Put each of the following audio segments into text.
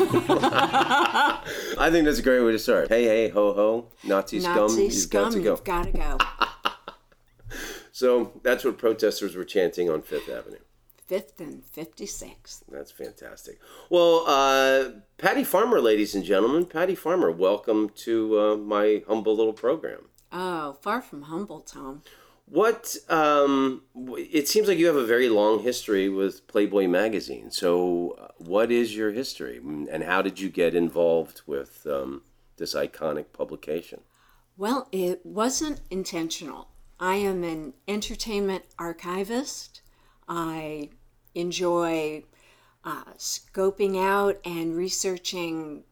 I think that's a great way to start. Hey, hey, ho, ho, Nazi, scum, Nazi you've scum, got to go. you've got to go. So that's what protesters were chanting on Fifth Avenue. Fifth and 56th. That's fantastic. Well, uh, Patty Farmer, ladies and gentlemen, Patty Farmer, welcome to uh, my humble little program. Oh, far from humble, Tom. What um, it seems like you have a very long history with Playboy magazine. So, uh, what is your history, Mm, and how did you get involved with um, this iconic publication? Well, it wasn't intentional. I am an entertainment archivist. I enjoy uh, scoping out and researching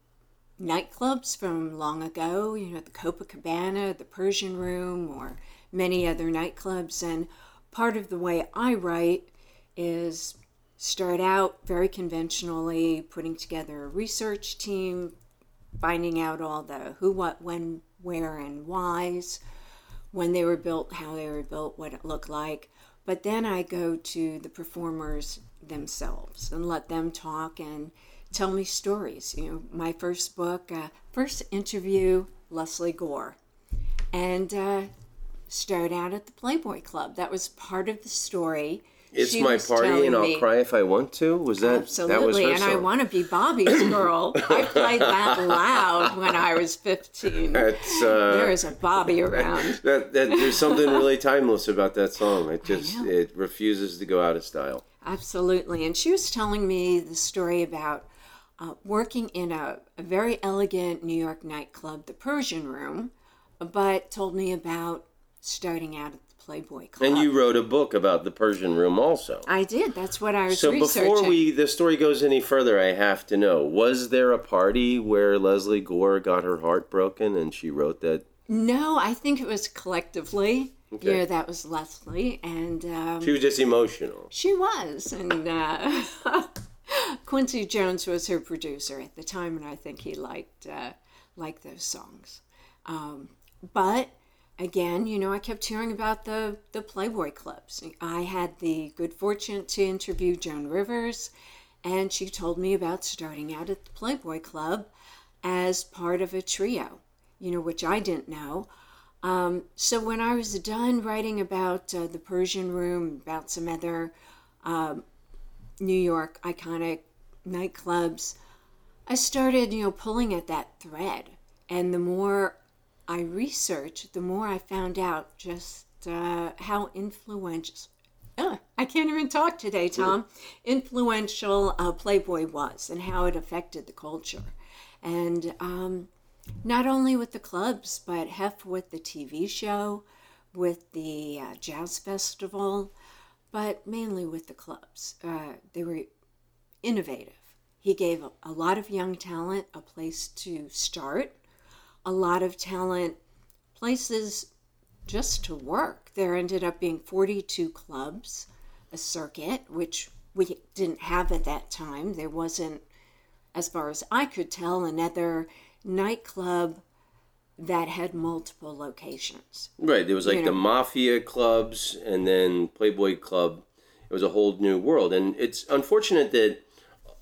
nightclubs from long ago, you know, the Copacabana, the Persian Room, or many other nightclubs. And part of the way I write is start out very conventionally, putting together a research team, finding out all the who, what, when, where, and whys, when they were built, how they were built, what it looked like. But then I go to the performers themselves and let them talk and tell me stories. You know, my first book, uh, first interview, Lesley Gore, and uh, start out at the Playboy Club. That was part of the story. It's She my party, and I'll me- cry if I want to. Was that that was Absolutely, and I want to be Bobby's girl. I played that loud when I was 15. That's uh, there is a Bobby around. that, that there's something really timeless about that song. It just it refuses to go out of style. Absolutely. And she was telling me the story about uh, working in a, a very elegant New York nightclub, the Persian Room, but told me about starting out at the Playboy Club. And you wrote a book about the Persian Room also. I did. That's what I was So researching. before we the story goes any further, I have to know: was there a party where Lesley Gore got her heart broken and she wrote that? No, I think it was collectively. Okay. Yeah, that was Lesley. And um, She was just emotional. She was, and uh, Quincy Jones was her producer at the time, and I think he liked uh, liked those songs. Um, but again, you know, I kept hearing about the the Playboy clubs. I had the good fortune to interview Joan Rivers, and she told me about starting out at the Playboy Club as part of a trio. You know, which I didn't know. Um, so when I was done writing about uh, the Persian Room, about some other um, New York iconic nightclubs, I started, you know, pulling at that thread. And the more I researched, the more I found out just uh, how influential. Uh, I can't even talk today, Tom. Influential uh, Playboy was and how it affected the culture. And um, not only with the clubs, but Hef with the TV show, with the uh, jazz festival, but mainly with the clubs. Uh, they were innovative. He gave a lot of young talent a place to start, a lot of talent places just to work. There ended up being 42 clubs, a circuit, which we didn't have at that time. There wasn't, as far as I could tell, another nightclub that had multiple locations. Right. There was like You the mafia clubs and then Playboy Club. It was a whole new world. And it's unfortunate that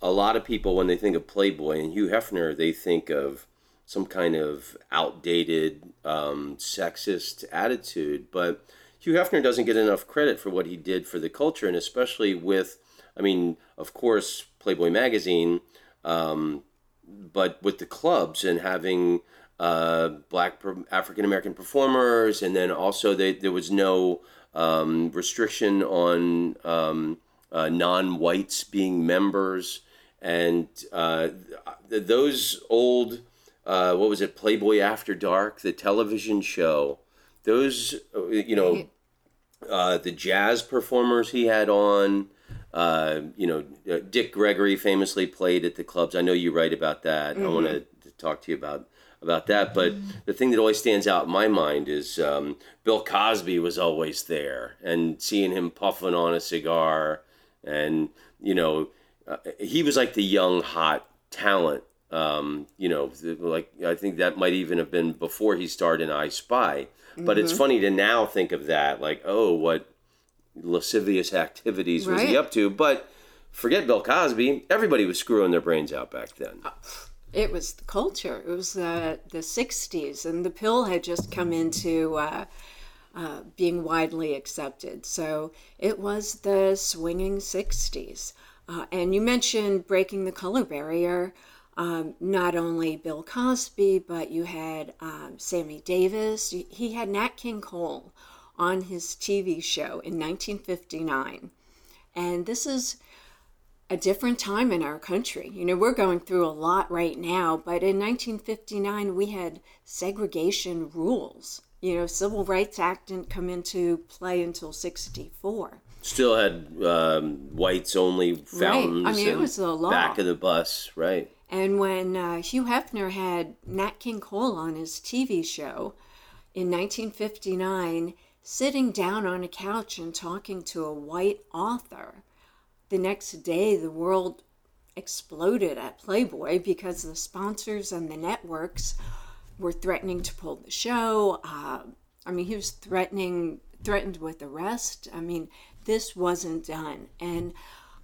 a lot of people, when they think of Playboy and Hugh Hefner, they think of some kind of outdated, um, sexist attitude. But Hugh Hefner doesn't get enough credit for what he did for the culture, and especially with, I mean, of course, Playboy magazine, um, but with the clubs and having uh, black African American performers, and then also they, there was no um, restriction on um, uh, non-whites being members, and uh, th- those old uh, what was it, Playboy After Dark, the television show. Those you know uh, the jazz performers he had on. Uh, you know, uh, Dick Gregory famously played at the clubs. I know you write about that. I want to talk to you about about that. But the thing that always stands out in my mind is um, Bill Cosby was always there, and seeing him puffing on a cigar, and you know, uh, he was like the young hot talent. Um, you know, like I think that might even have been before he starred in I Spy. But it's funny to now think of that, like, oh, what lascivious activities was he up to? But forget Bill Cosby. Everybody was screwing their brains out back then. It was the culture. It was the the '60s, and the pill had just come into uh, uh, being widely accepted. So it was the swinging '60s. Uh, and you mentioned breaking the color barrier. Um, not only Bill Cosby, but you had um, Sammy Davis. He had Nat King Cole on his TV show in 1959. And this is a different time in our country. You know, we're going through a lot right now, but in 1959 we had segregation rules. You know, Civil Rights Act didn't come into play until 64. Still had um, whites only fountains. Right. I mean, it was the law. Back of the bus, right? And when uh, Hugh Hefner had Nat King Cole on his TV show in 1959, sitting down on a couch and talking to a white author, the next day the world exploded at Playboy because the sponsors and the networks were threatening to pull the show. Uh, I mean, he was threatening threatened with arrest. I mean, this wasn't done, and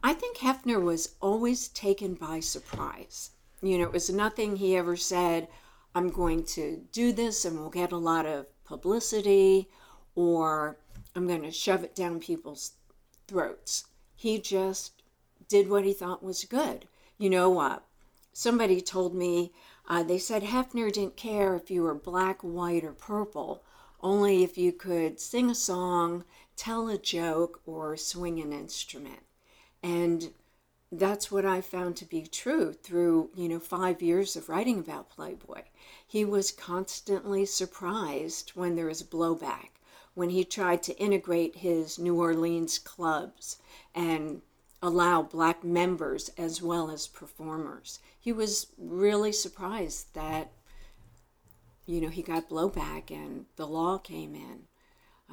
I think Hefner was always taken by surprise. You know, it was nothing he ever said, I'm going to do this and we'll get a lot of publicity or I'm going to shove it down people's throats. He just did what he thought was good. You know, uh, somebody told me uh, they said Hefner didn't care if you were black, white, or purple, only if you could sing a song, tell a joke, or swing an instrument. And that's what I found to be true through, you know, five years of writing about Playboy. He was constantly surprised when there was blowback, when he tried to integrate his New Orleans clubs and allow black members as well as performers. He was really surprised that, you know, he got blowback and the law came in.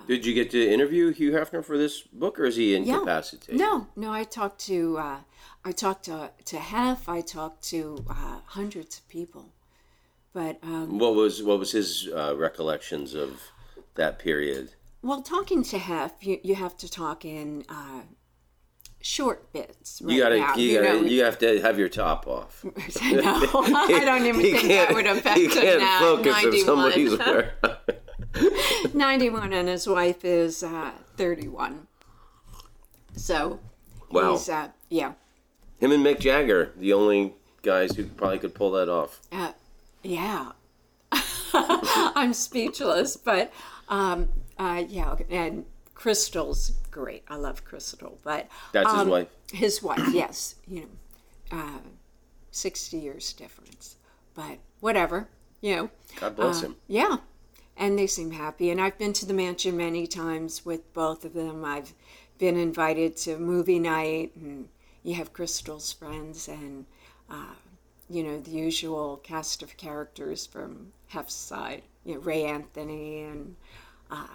Did you get to interview Hugh Hefner for this book, or is he incapacitated? Yeah. No, no. I talked to uh, I talked to to Hef. I talked to uh, hundreds of people, but um, what was what was his uh, recollections of that period? Well, talking to Hef, you, you have to talk in uh, short bits. Right you gotta, now. you, gotta, know, you have to have your top off. no, I don't even think that would affect you him can't now. focus if 91. somebody's wearing. 91 and his wife is uh, 31. So, Wow. he's, uh, yeah. Him and Mick Jagger, the only guys who probably could pull that off. Uh, yeah. I'm speechless, but um, uh, yeah, and Crystal's great. I love Crystal, but That's his um, wife. His wife, yes, you know, uh, sixty years difference, but whatever, you know. God bless Uh, him. Yeah, and they seem happy. And I've been to the mansion many times with both of them. I've been invited to movie night, and you have Crystal's friends, and uh, you know the usual cast of characters from Hef's side. You know Ray Anthony and uh,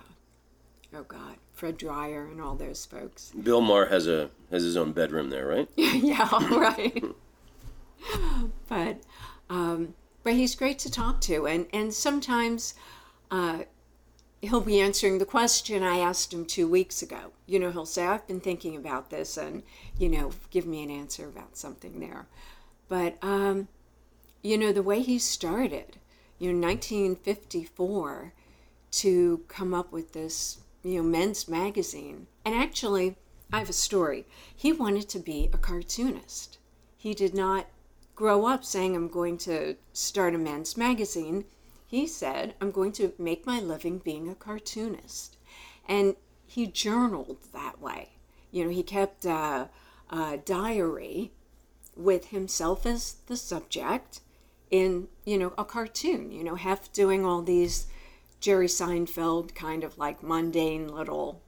oh God, Fred Dryer and all those folks. Bill Maher has a has his own bedroom there, right? yeah, right. but um, but he's great to talk to, and and sometimes uh, he'll be answering the question I asked him two weeks ago. You know, he'll say, "I've been thinking about this," and you know, give me an answer about something there. But um, you know, the way he started, you know, 1954, to come up with this, you know, men's magazine, and actually. I have a story. He wanted to be a cartoonist. He did not grow up saying, I'm going to start a men's magazine. He said, I'm going to make my living being a cartoonist. And he journaled that way. You know, he kept a, a diary with himself as the subject in, you know, a cartoon, you know, half doing all these Jerry Seinfeld kind of like mundane little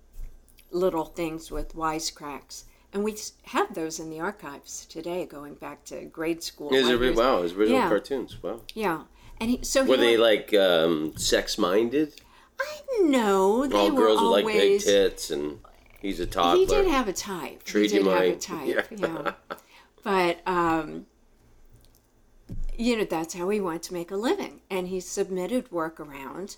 little things with wisecracks. And we have those in the archives today, going back to grade school. His, wow, his original Yeah. cartoons. Wow. Yeah, and he, so Were he they like um, sex minded? I know they All were girls with like big tits, and he's a toddler. he did have a type. Treat he did have a type. Yeah. Yeah. But um, you know that's how he wanted to make a living, and he submitted work around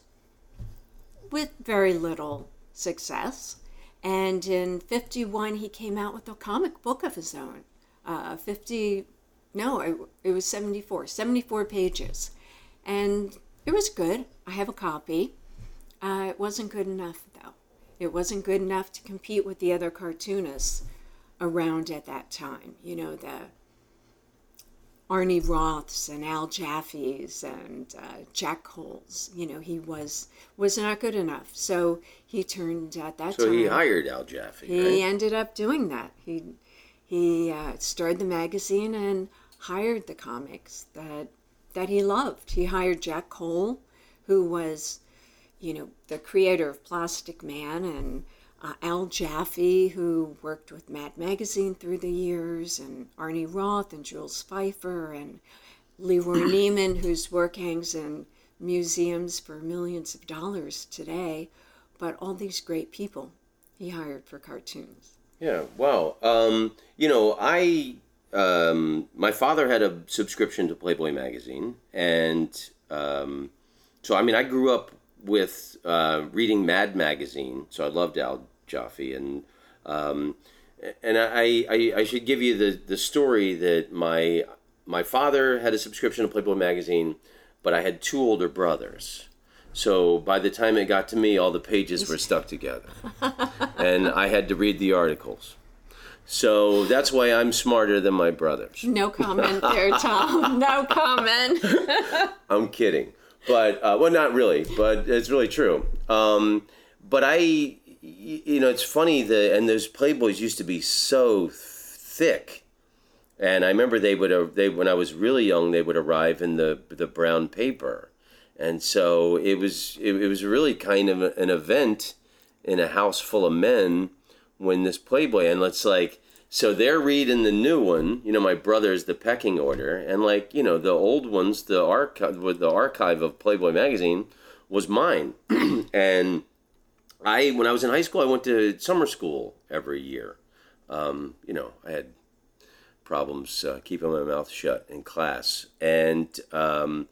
with very little success. And in 51, he came out with a comic book of his own. Uh, 50, no, it, it was 74, 74 pages. And it was good. I have a copy. Uh, it wasn't good enough, though. It wasn't good enough to compete with the other cartoonists around at that time. You know, the Arnie Roths and Al Jaffee's and uh, Jack Coles. You know, he was was not good enough. So he turned at that So time. So he hired Al Jaffee, He right? ended up doing that. He he uh, started the magazine and hired the comics that that he loved. He hired Jack Cole, who was, you know, the creator of Plastic Man, and uh, Al Jaffee, who worked with Mad Magazine through the years, and Arnie Roth and Jules Feiffer and Leroy Neiman, whose work hangs in museums for millions of dollars today. But all these great people he hired for cartoons. Yeah. Wow. Um, you know, I um, my father had a subscription to Playboy magazine, and um, so I mean, I grew up with uh, reading Mad magazine, so I loved Al Jaffee, and um, and I, I I should give you the the story that my my father had a subscription to Playboy magazine, but I had two older brothers. So by the time it got to me, all the pages were stuck together and I had to read the articles. So that's why I'm smarter than my brothers. No comment there, Tom. No comment. I'm kidding, but uh, well, not really, but it's really true. Um, but I, you know, it's funny that and those Playboys used to be so thick, and I remember they would uh, they when I was really young they would arrive in the the brown paper, and so it was it, it was really kind of an event in a house full of men when this Playboy and let's like so they're reading the new one, you know, my brother's the pecking order, and like you know the old ones, the archive with the archive of Playboy magazine was mine, and I when I was in high school I went to summer school every year. Um, you know, I had problems uh, keeping my mouth shut in class, and um,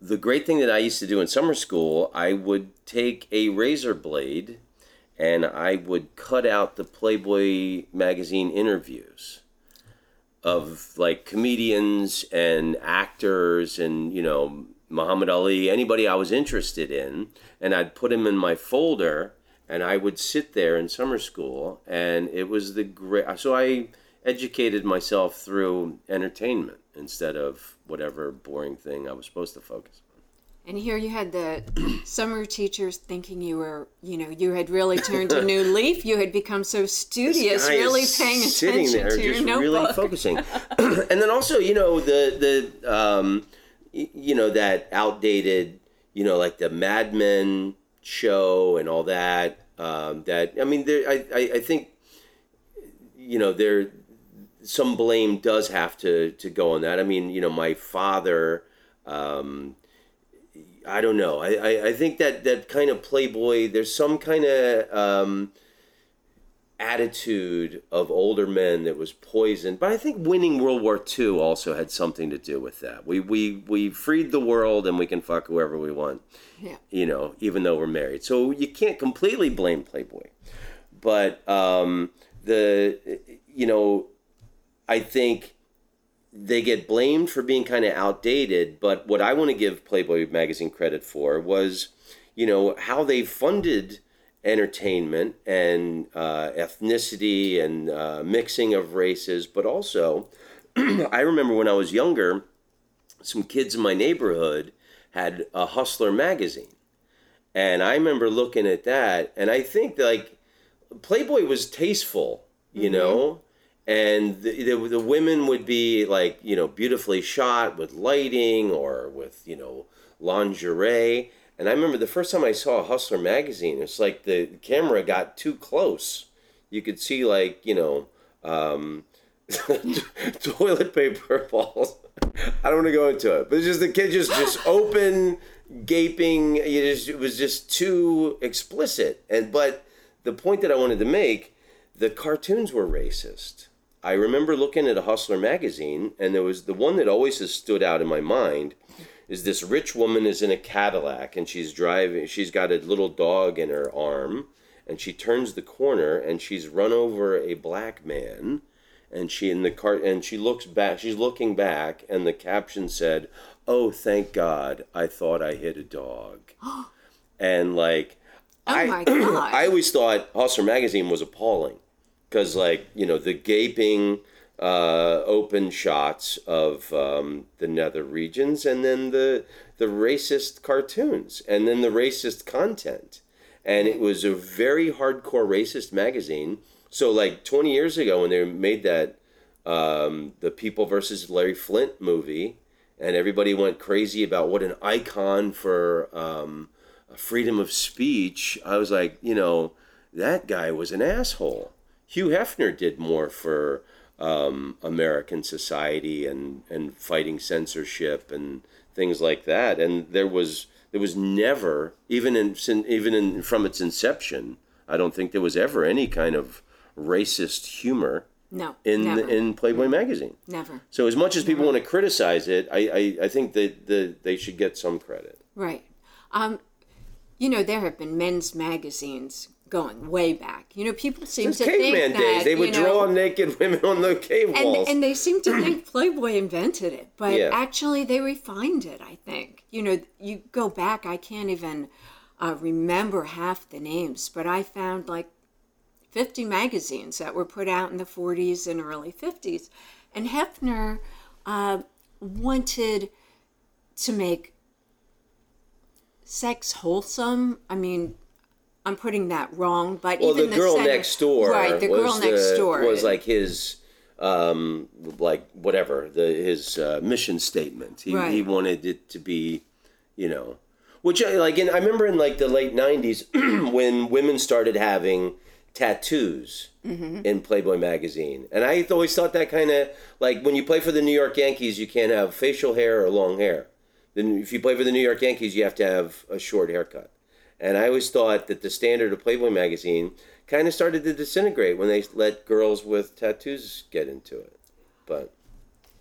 the great thing that I used to do in summer school, I would take a razor blade and I would cut out the Playboy magazine interviews of like comedians and actors and you know Muhammad Ali, anybody I was interested in, and I'd put them in my folder and I would sit there in summer school and it was the great so I educated myself through entertainment instead of whatever boring thing I was supposed to focus. And here you had the summer teachers thinking you were, you know, you had really turned a new leaf. You had become so studious, really paying sitting attention there to your just notebook. really focusing and then also you know the the um you know that outdated you know like the mad men show and all that um that i mean there i i, I think you know there some blame does have to to go on that i mean you know my father um I don't know. I, I, I think that that kind of Playboy. There's some kind of um, attitude of older men that was poisoned. But I think winning World War II also had something to do with that. We we we freed the world and we can fuck whoever we want. Yeah. You know, even though we're married. So you can't completely blame Playboy. But um, the you know, I think they get blamed for being kind of outdated. But what I want to give Playboy magazine credit for was, you know, how they funded entertainment and uh, ethnicity and uh, mixing of races, but also, I remember when I was younger, some kids in my neighborhood had a Hustler magazine. And I remember looking at that, and I think like Playboy was tasteful, you know, and the, the, the women would be like, you know, beautifully shot with lighting or with, you know, lingerie. And I remember the first time I saw a Hustler magazine, it's like the camera got too close. You could see like, you know, um, toilet paper balls. I don't want to go into it, but it's just the kid just just open, gaping. You just, it was just too explicit. And but the point that I wanted to make, the cartoons were racist. I remember looking at a Hustler magazine, and there was the one that always has stood out in my mind is this rich woman is in a Cadillac and she's driving. She's got a little dog in her arm, and she turns the corner and she's run over a black man and she in the car and she looks back she's looking back and the caption said oh thank god i thought i hit a dog and like Oh I, my God. I always thought Hustler magazine was appalling because like you know the gaping uh, open shots of um, the nether regions and then the the racist cartoons and then the racist content. And it was a very hardcore racist magazine. So like 20 years ago when they made that um, the people versus larry flynt movie and everybody went crazy about what an icon for um, freedom of speech i was like you know that guy was an asshole hugh hefner did more for um, American society and, and fighting censorship and things like that. And there was there was never even in even in from its inception, I don't think there was ever any kind of racist humor No, in never, in Playboy magazine. never. So as much as people want to criticize it, I, I, I think that the, they should get some credit. Right. Um, you know, there have been men's magazines going way back. You know, people seem Since to think caveman that they would you know, draw naked women on the cave and, walls. and they seem to think Playboy invented it, but Yeah. actually they refined it. I think. You know, you go back. I can't even uh, remember half the names, but I found like 50 magazines that were put out in the 40s and early 50s. And Hefner uh, wanted to make sex wholesome. I mean, I'm putting that wrong, but well, even the girl center- next door, right? The girl next the- door was like his, um, like whatever the his uh, mission statement. He he wanted it to be, you know, which I like. In, I remember in like the late '90s when women started having tattoos Mm-hmm. in Playboy magazine, and I always thought that kind of like when you play for the New York Yankees, you can't have facial hair or long hair. Then if you play for the New York Yankees, you have to have a short haircut. And I always thought that the standard of Playboy magazine kind of started to disintegrate when they let girls with tattoos get into it. But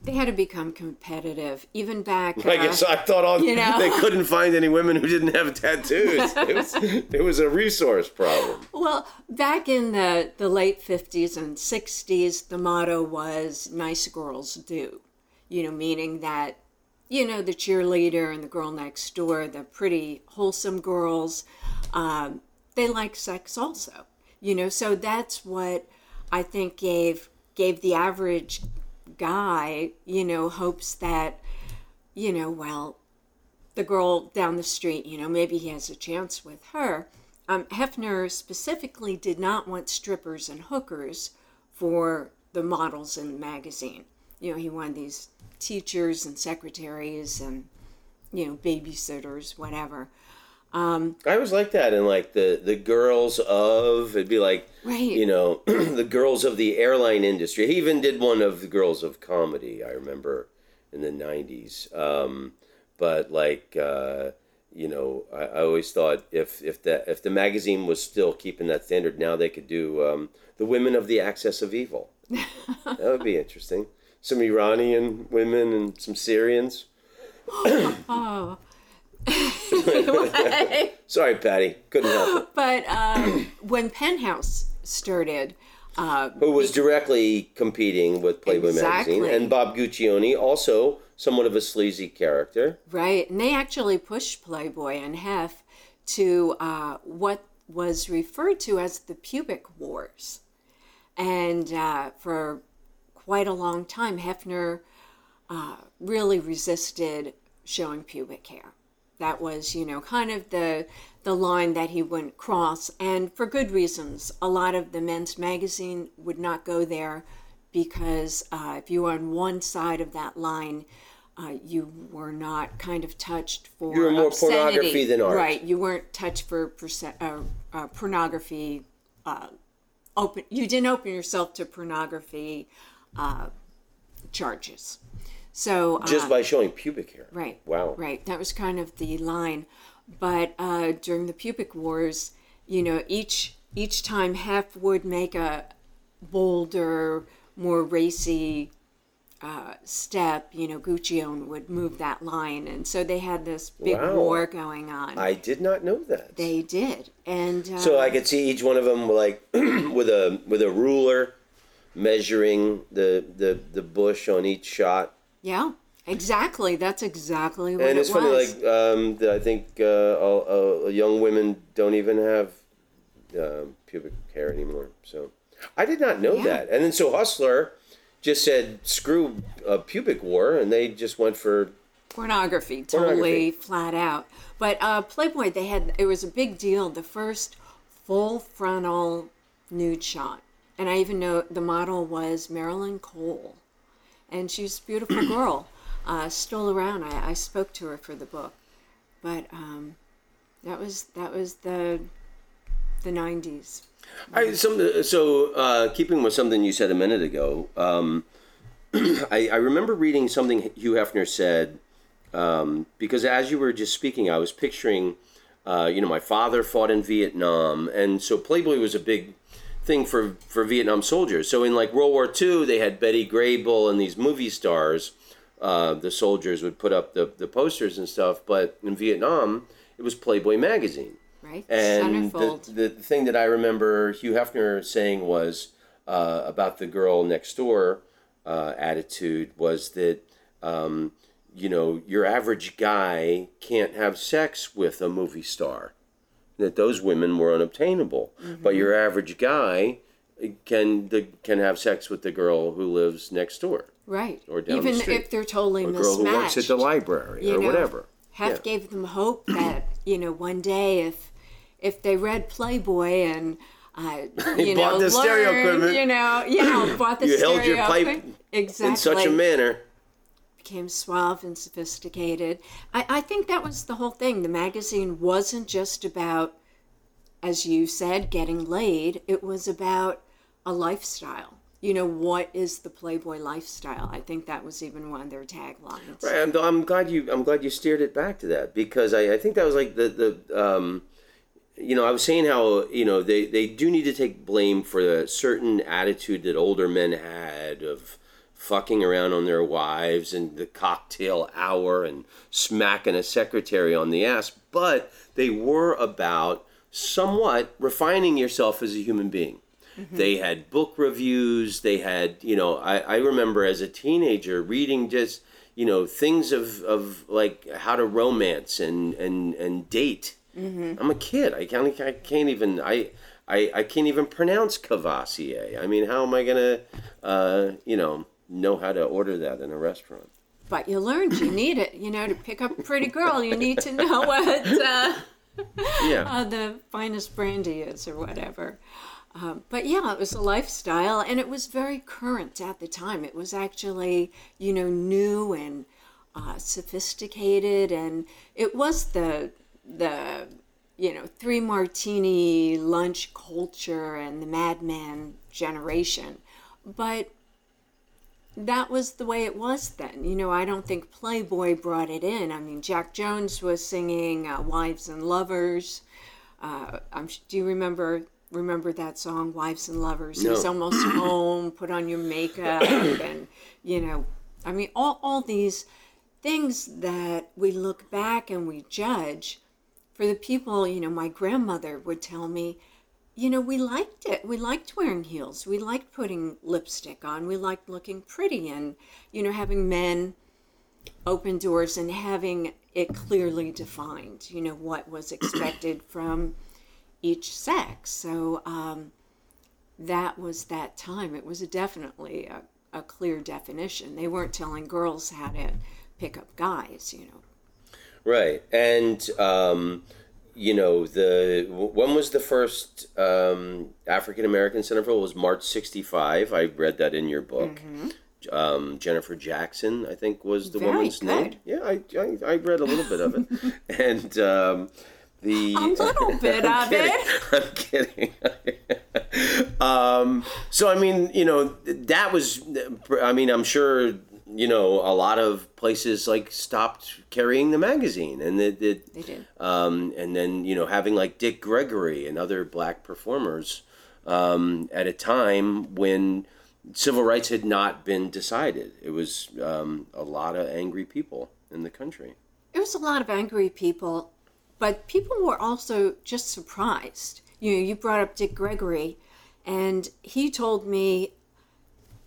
they had to become competitive. Even back, I uh, guess I thought all, you know. they couldn't find any women who didn't have tattoos. It was, it was a resource problem. Well, back in the, the late 50s and 60s, the motto was nice girls do. You know, meaning that, you know, the cheerleader and the girl next door, the pretty wholesome girls, um, they like sex also. You know, so that's what I think gave gave the average guy, you know, hopes that, you know, well, the girl down the street, you know, maybe he has a chance with her. Um, Hefner specifically did not want strippers and hookers for the models in the magazine. You know, he wanted these teachers and secretaries and, you know, babysitters, whatever. I was like that, and like the the girls of it'd be like Right. you know the girls of the airline industry. He even did one of the girls of comedy. I remember in the '90s. Um, but like uh, you know, I, I always thought if if the if the magazine was still keeping that standard, now they could do um, the women of the access of evil. that would be interesting. Some Iranian women and some Syrians. Oh. Sorry, Patty, couldn't help it. but um, when Penthouse started, uh, who was directly competing with Playboy Exactly. magazine, and Bob Guccione, also somewhat of a sleazy character. Right, and they actually pushed Playboy and Hef to uh, what was referred to as the pubic wars. And uh, for quite a long time, Hefner uh, really resisted showing pubic hair. That was, you know, kind of the the line that he wouldn't cross, and for good reasons. A lot of the men's magazine would not go there because uh, if you were on one side of that line, uh, you were not kind of touched for You were more obscenity. pornography than art. Right, you weren't touched for perce- uh, uh, pornography. Uh, open, you didn't open yourself to pornography uh, charges. So uh, Just by showing pubic hair. Right. Wow. Right. That was kind of the line. But uh, during the pubic wars, you know, each each time Hef would make a bolder, more racy uh, step, you know, Guccione would move that line, and so they had this big Wow. war going on. I did not know that. they did, and uh, So I could see each one of them like with a with a ruler measuring the the the bush on each shot. yeah, exactly. That's exactly what And it it's funny, like um, I think uh, uh, uh, young women don't even have uh, pubic hair anymore. So I did not know Yeah. that. And then so Hustler just said screw uh, pubic war, and they just went for pornography, totally Pornography. flat out. But uh, Playboy, they had it was a big deal. The first full frontal nude shot, and I even know the model was Marilyn Cole, and she's a beautiful girl, uh, still around. I, I spoke to her for the book, but um, that was that was the the nineties. I some so uh, keeping with something you said a minute ago. Um, I, I remember reading something Hugh Hefner said um, because as you were just speaking, I was picturing, uh, you know, my father fought in Vietnam, and so Playboy was a big thing for for Vietnam soldiers. So in like World War II, they had Betty Grable and these movie stars. Uh, the soldiers would put up the, the posters and stuff, but in Vietnam, it was Playboy magazine. Right, And the, the thing that I remember Hugh Hefner saying was uh, about the girl next door uh, attitude was that, um, you know, your average guy can't have sex with a movie star. That those women were unobtainable. But your average guy can the, can have sex with the girl who lives next door. right, or down the even street. if they're totally A mismatched. girl who works at the library you or know, whatever. Hef Yeah. gave them hope that you know one day if if they read Playboy and uh, you know bought the stereo equipment. you know, yeah, bought the You held your pipe exactly In such a manner. Became suave and sophisticated. I, I think that was the whole thing. The magazine wasn't just about, as you said, getting laid. It was about a lifestyle. You know, what is the Playboy lifestyle? I think that was even one of their taglines. Right, I'm, I'm glad you I'm glad you steered it back to that because I, I think that was like the the um, you know I was saying how you know they, they do need to take blame for a certain attitude that older men had of fucking around on their wives and the cocktail hour and smacking a secretary on the ass but they were about somewhat refining yourself as a human being. They had book reviews they had you know I, I remember as a teenager reading just you know things of, of like how to romance and and and date. I'm a kid i can't i can't even i I, I can't even pronounce cavassier. I mean, how am I gonna, uh, you know, know how to order that in a restaurant? But you learned you need it. You know, to pick up a pretty girl, you need to know what uh, Yeah, uh, the finest brandy is or whatever. Um, but yeah, it was a lifestyle and it was very current at the time. It was actually, you know, new and uh, sophisticated, and it was the the you know three martini lunch culture and the madman generation. But that was the way it was then. You know, I don't think Playboy brought it in. I mean, Jack Jones was singing uh, "Wives and Lovers." Uh, I'm, do you remember remember that song, "Wives and Lovers"? He's No. almost home. Put on your makeup, and you know, I mean, all all these things that we look back and we judge. For the people, you know, my grandmother would tell me, you know, we liked it. We liked wearing heels. We liked putting lipstick on. We liked looking pretty and, you know, having men open doors and having it clearly defined, you know, what was expected from each sex. So um, that was that time. It was definitely a, a clear definition. They weren't telling girls how to pick up guys, you know. right. And um, you know, the when was the first um, African American centerfold? It was March '65. I read that in your book. Um, Jennifer Jackson, I think, was the Mm-hmm. Very woman's name. Yeah, I, I, I read a little bit of it, and um, the A little bit of kidding. it. I'm kidding. um, so I mean, you know, that was. I mean, I'm sure you know a lot of places like stopped carrying the magazine, and it, it They did. um, and then you know having like Dick Gregory and other black performers um, at a time when civil rights had not been decided. It was um, a lot of angry people in the country. It was a lot of angry people, but people were also just surprised. You know, you brought up Dick Gregory, and he told me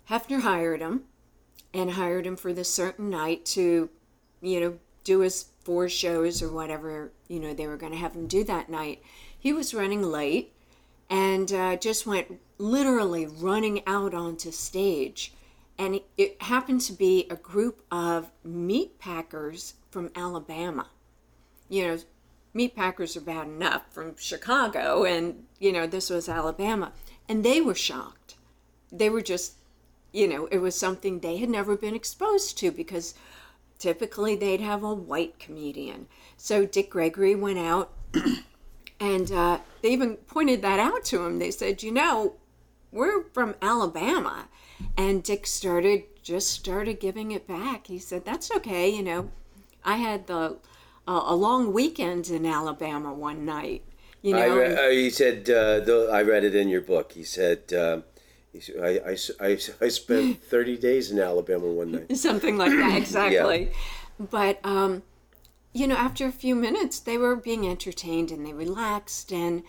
Hefner hired him and hired him for this certain night to, you know, do his four shows or whatever, you know, they were going to have him do that night. He was running late and uh, just went literally running out onto stage. And it happened to be a group of meat packers from Alabama. You know, meat packers are bad enough from Chicago, and, you know, this was Alabama. And they were shocked. They were just, you know, it was something they had never been exposed to because typically they'd have a white comedian. So Dick Gregory went out and uh, they even pointed that out to him. They said, you know, we're from Alabama. And Dick started, just started giving it back. He said, that's okay. You know, I had the, uh, a long weekend in Alabama one night. You know, I re- uh, he said, uh, the, I read it in your book. He said, he said I, I, I, I spent 30 days in Alabama one night. Something like that, exactly. yeah. But, um, you know, after a few minutes, they were being entertained and they relaxed, and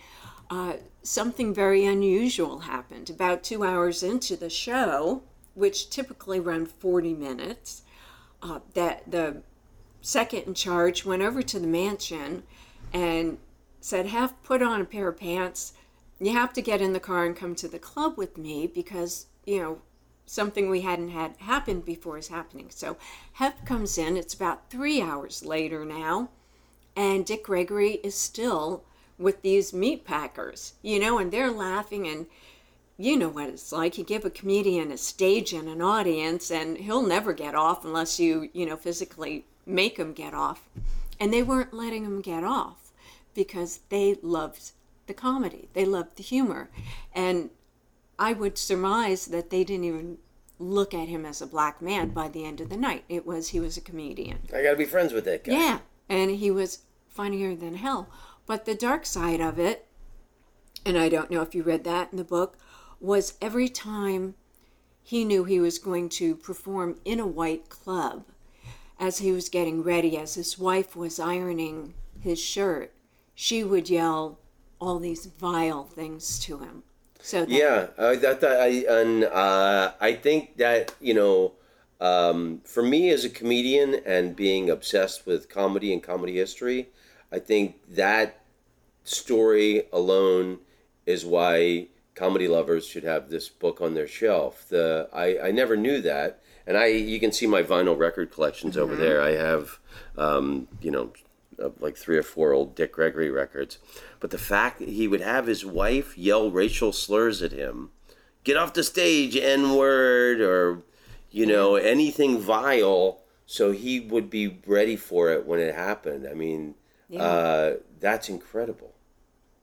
uh, something very unusual happened. About two hours into the show, which typically run 40 minutes, uh, that the second in charge went over to the mansion and said, Hef, put on a pair of pants. You have to get in the car and come to the club with me because, you know, something we hadn't had happen before is happening. So Hef comes in, it's about three hours later now, and Dick Gregory is still with these meat packers, you know, and they're laughing and you know what it's like. You give a comedian a stage and an audience, and he'll never get off unless you, you know, physically make him get off. And they weren't letting him get off because they loved the comedy, they loved the humor. And I would surmise that they didn't even look at him as a black man by the end of the night. It was he was a comedian. I got to be friends with that guy. Yeah, and he was funnier than hell. But the dark side of it, and I don't know if you read that in the book, was every time he knew he was going to perform in a white club, as he was getting ready, as his wife was ironing his shirt, she would yell all these vile things to him. So yeah, uh, that, that I and uh, I think that you know, um, for me as a comedian and being obsessed with comedy and comedy history, I think that story alone is why comedy lovers should have this book on their shelf. The I, I never knew that, and I you can see my vinyl record collections mm-hmm. over there. I have um, you know like three or four old Dick Gregory records, but the fact that he would have his wife yell racial slurs at him, get off the stage, N word, or you know anything vile, so he would be ready for it when it happened. I mean yeah. Uh, that's incredible.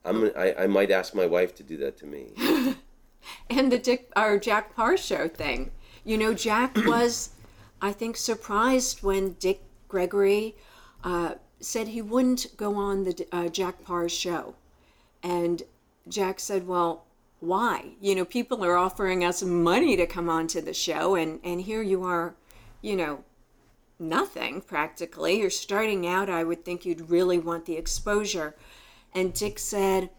I'm, I, I might ask my wife to do that to me. and the Dick or Jack Paar show thing. You know, Jack was, I think, surprised when Dick Gregory uh, said he wouldn't go on the uh, Jack Paar show. And Jack said, Well, why? You know, people are offering us money to come on to the show, and, and here you are, you know, nothing practically. You're starting out, I would think you'd really want the exposure. And Dick said,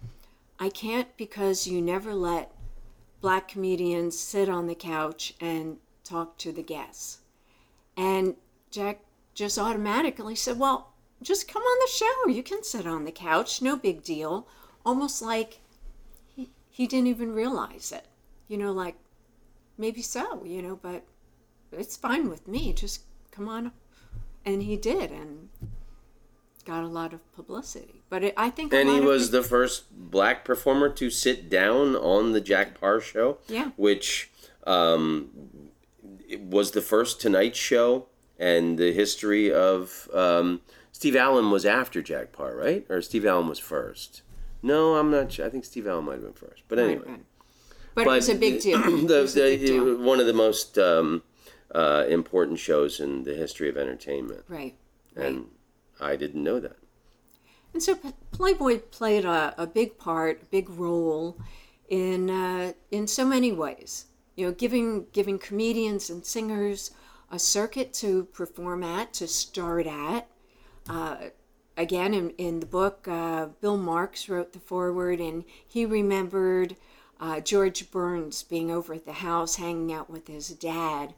I can't because you never let black comedians sit on the couch and talk to the guests. And Jack just automatically said, Well, just come on the show. You can sit on the couch, no big deal. Almost like he, he didn't even realize it. You know, like maybe so, you know, but it's fine with me. Just come on. And he did, and got a lot of publicity. But it, I think. And he was people... the first black performer to sit down on the Jack Paar show. Yeah. Which um, was the first Tonight Show and the history of. Um, Steve Allen was after Jack Paar, right? Or Steve Allen was first? No, I'm not sure. I think Steve Allen might have been first. But anyway. Right, right. But, but, it was a big deal. The, the, big deal. One of the most um, uh, important shows in the history of entertainment. Right. And I didn't know that. And so Playboy played a, a big part, a big role in uh, in so many ways. you know, giving giving comedians and singers a circuit to perform at, to start at. Uh, again, in, in the book, uh, Bill Marx wrote the foreword, and he remembered uh, George Burns being over at the house hanging out with his dad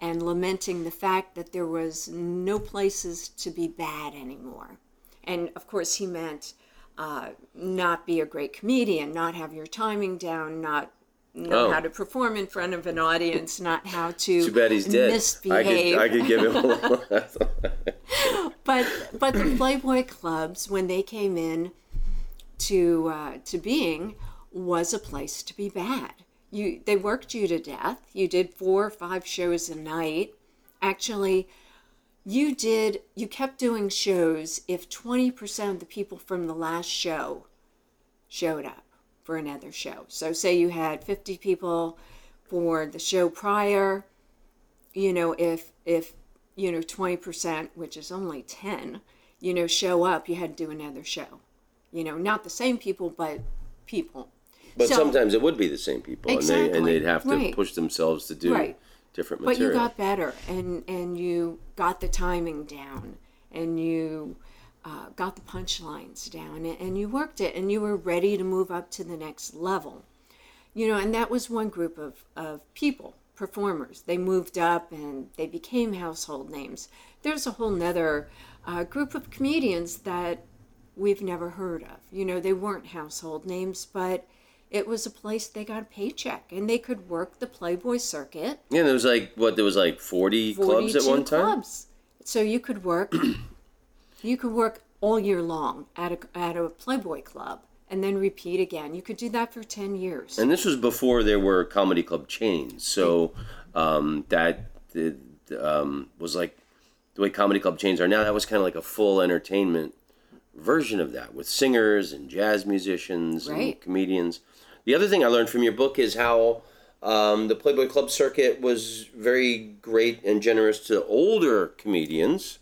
and lamenting the fact that there was no places to be bad anymore. And of course, he meant uh, not be a great comedian, not have your timing down, not know Oh. how to perform in front of an audience, not how to Too bad he's dead. I could, I could give him a little. but but the Playboy clubs, when they came in to uh, to being, was a place to be bad. You they worked you to death. You did four or five shows a night. Actually, you did you kept doing shows if twenty percent of the people from the last show showed up for another show. So say you had fifty people for the show prior, you know, if if you know twenty percent, which is only ten, you know, show up, you had to do another show. You know, not the same people, but people. But So- sometimes it would be the same people, and they and they'd have to Right. push themselves to do Right. different But you got better, and and you got the timing down, and you uh, got the punchlines down, and, and you worked it, and you were ready to move up to the next level. You know, and that was one group of, of people, performers. They moved up and they became household names. There's a whole nother uh, group of comedians that we've never heard of. You know, they weren't household names, but it was a place they got a paycheck and they could work the Playboy circuit yeah, there was like what there was like forty clubs at one time. clubs. So you could work, you could work all year long at a at a Playboy club, and then repeat again. You could do that for ten years. And this was before there were comedy club chains, so um, that um, was like the way comedy club chains are now. That was kind of like a full entertainment version of that, with singers and jazz musicians and comedians. The other thing I learned from your book is how um, the Playboy Club circuit was very great and generous to older comedians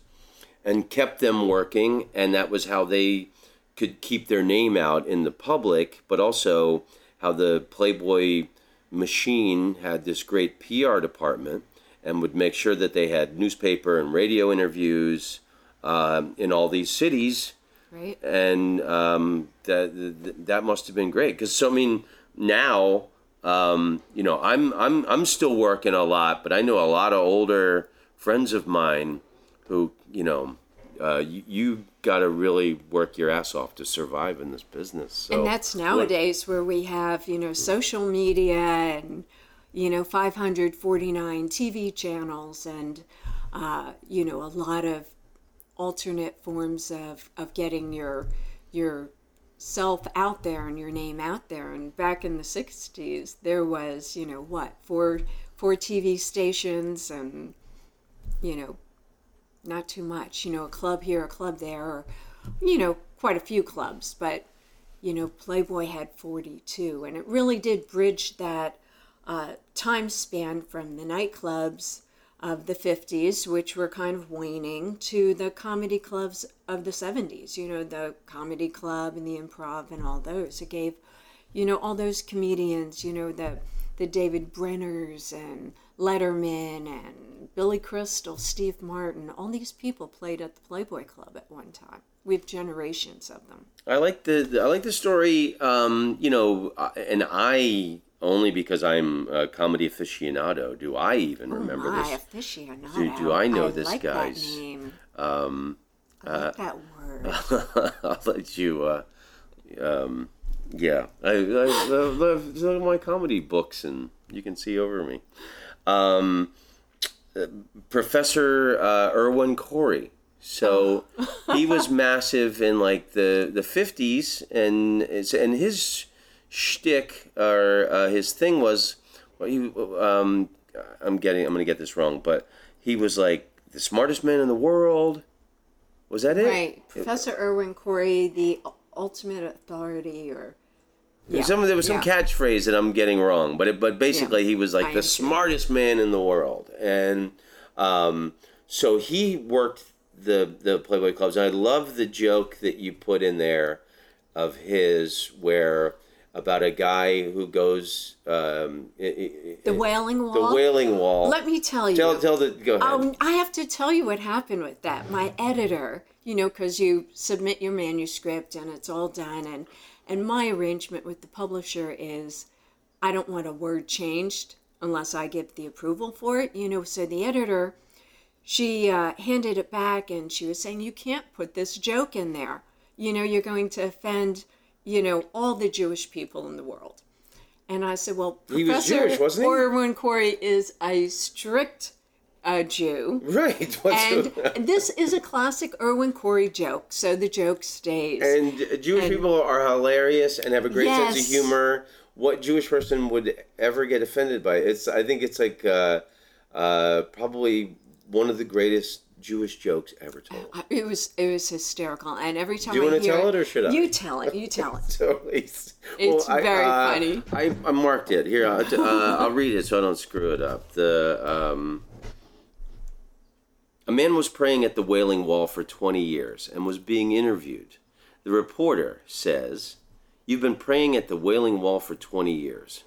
and kept them working, and that was how they could keep their name out in the public, but also how the Playboy machine had this great PR department and would make sure that they had newspaper and radio interviews um, in all these cities right? and um, that that must have been great because so I mean now um, you know I'm I'm I'm still working a lot, but I know a lot of older friends of mine who you know uh, you, you got to really work your ass off to survive in this business. So and that's nowadays where we have you know social media and you know 549 TV channels and uh, you know a lot of alternate forms of, of getting your your self out there and your name out there and back in the 60s there was you know what four four TV stations and you know not too much you know a club here a club there or you know quite a few clubs but you know Playboy had 42 and it really did bridge that uh, time span from the nightclubs of the 50s, which were kind of waning, to the comedy clubs of the 70s, you know, the comedy club and the improv and all those. It gave, you know, all those comedians, you know, the, the David Brenners and Letterman and Billy Crystal, Steve Martin, all these people played at the Playboy Club at one time. We have generations of them. I like the I like the story. Um, you know, uh, and I only because I'm a comedy aficionado do I even remember Oh My this. aficionado. Do- do I know this like guy's, That name. Um, I like that word. I'll let you. Uh, um, yeah, I, I love, love of my comedy books, and you can see over me. Um, Professor uh, Irwin Corey. So he was massive in like the the fifties, and it's, and his shtick or uh, his thing was, well, he, um, I'm getting I'm gonna get this wrong, but he was like the smartest man in the world. Was that it? Right. Professor Irwin Corey, the ultimate authority, or. There was some there was some yeah. catchphrase that I'm getting wrong, but it, but basically he was like I the smartest man in the world, and um, so he worked the the Playboy clubs. And I love the joke that you put in there of his where about a guy who goes um, The i- Wailing Wall. the Wailing Wall. Let me tell you. tell tell the go ahead. Um, I have to tell you what happened with that. My editor, you know, because you submit your manuscript and it's all done, and and my arrangement with the publisher is, I don't want a word changed unless I give the approval for it. You know, so the editor, she uh, handed it back and she was saying, you can't put this joke in there. You know, you're going to offend, you know, all the Jewish people in the world. And I said, well, He was Professor Jewish, wasn't he? Irwin Corey is a strict uh, Jew. right. What's And this is a classic Irwin Corey joke, so the joke stays. And Jewish people are hilarious and have a great sense of humor. What Jewish person would ever get offended by it? It's I think it's like uh, uh, probably one of the greatest Jewish jokes ever told. it was it was hysterical, and every time Do you I wanna tell it or should I? You tell it. You tell it. Totally. It's very funny. I, I marked it here. I'll, uh, I'll read it so I don't screw it up. The um, a man was praying at the Wailing Wall for 20 years and was being interviewed. The reporter says, "You've been praying at the Wailing Wall for 20 years."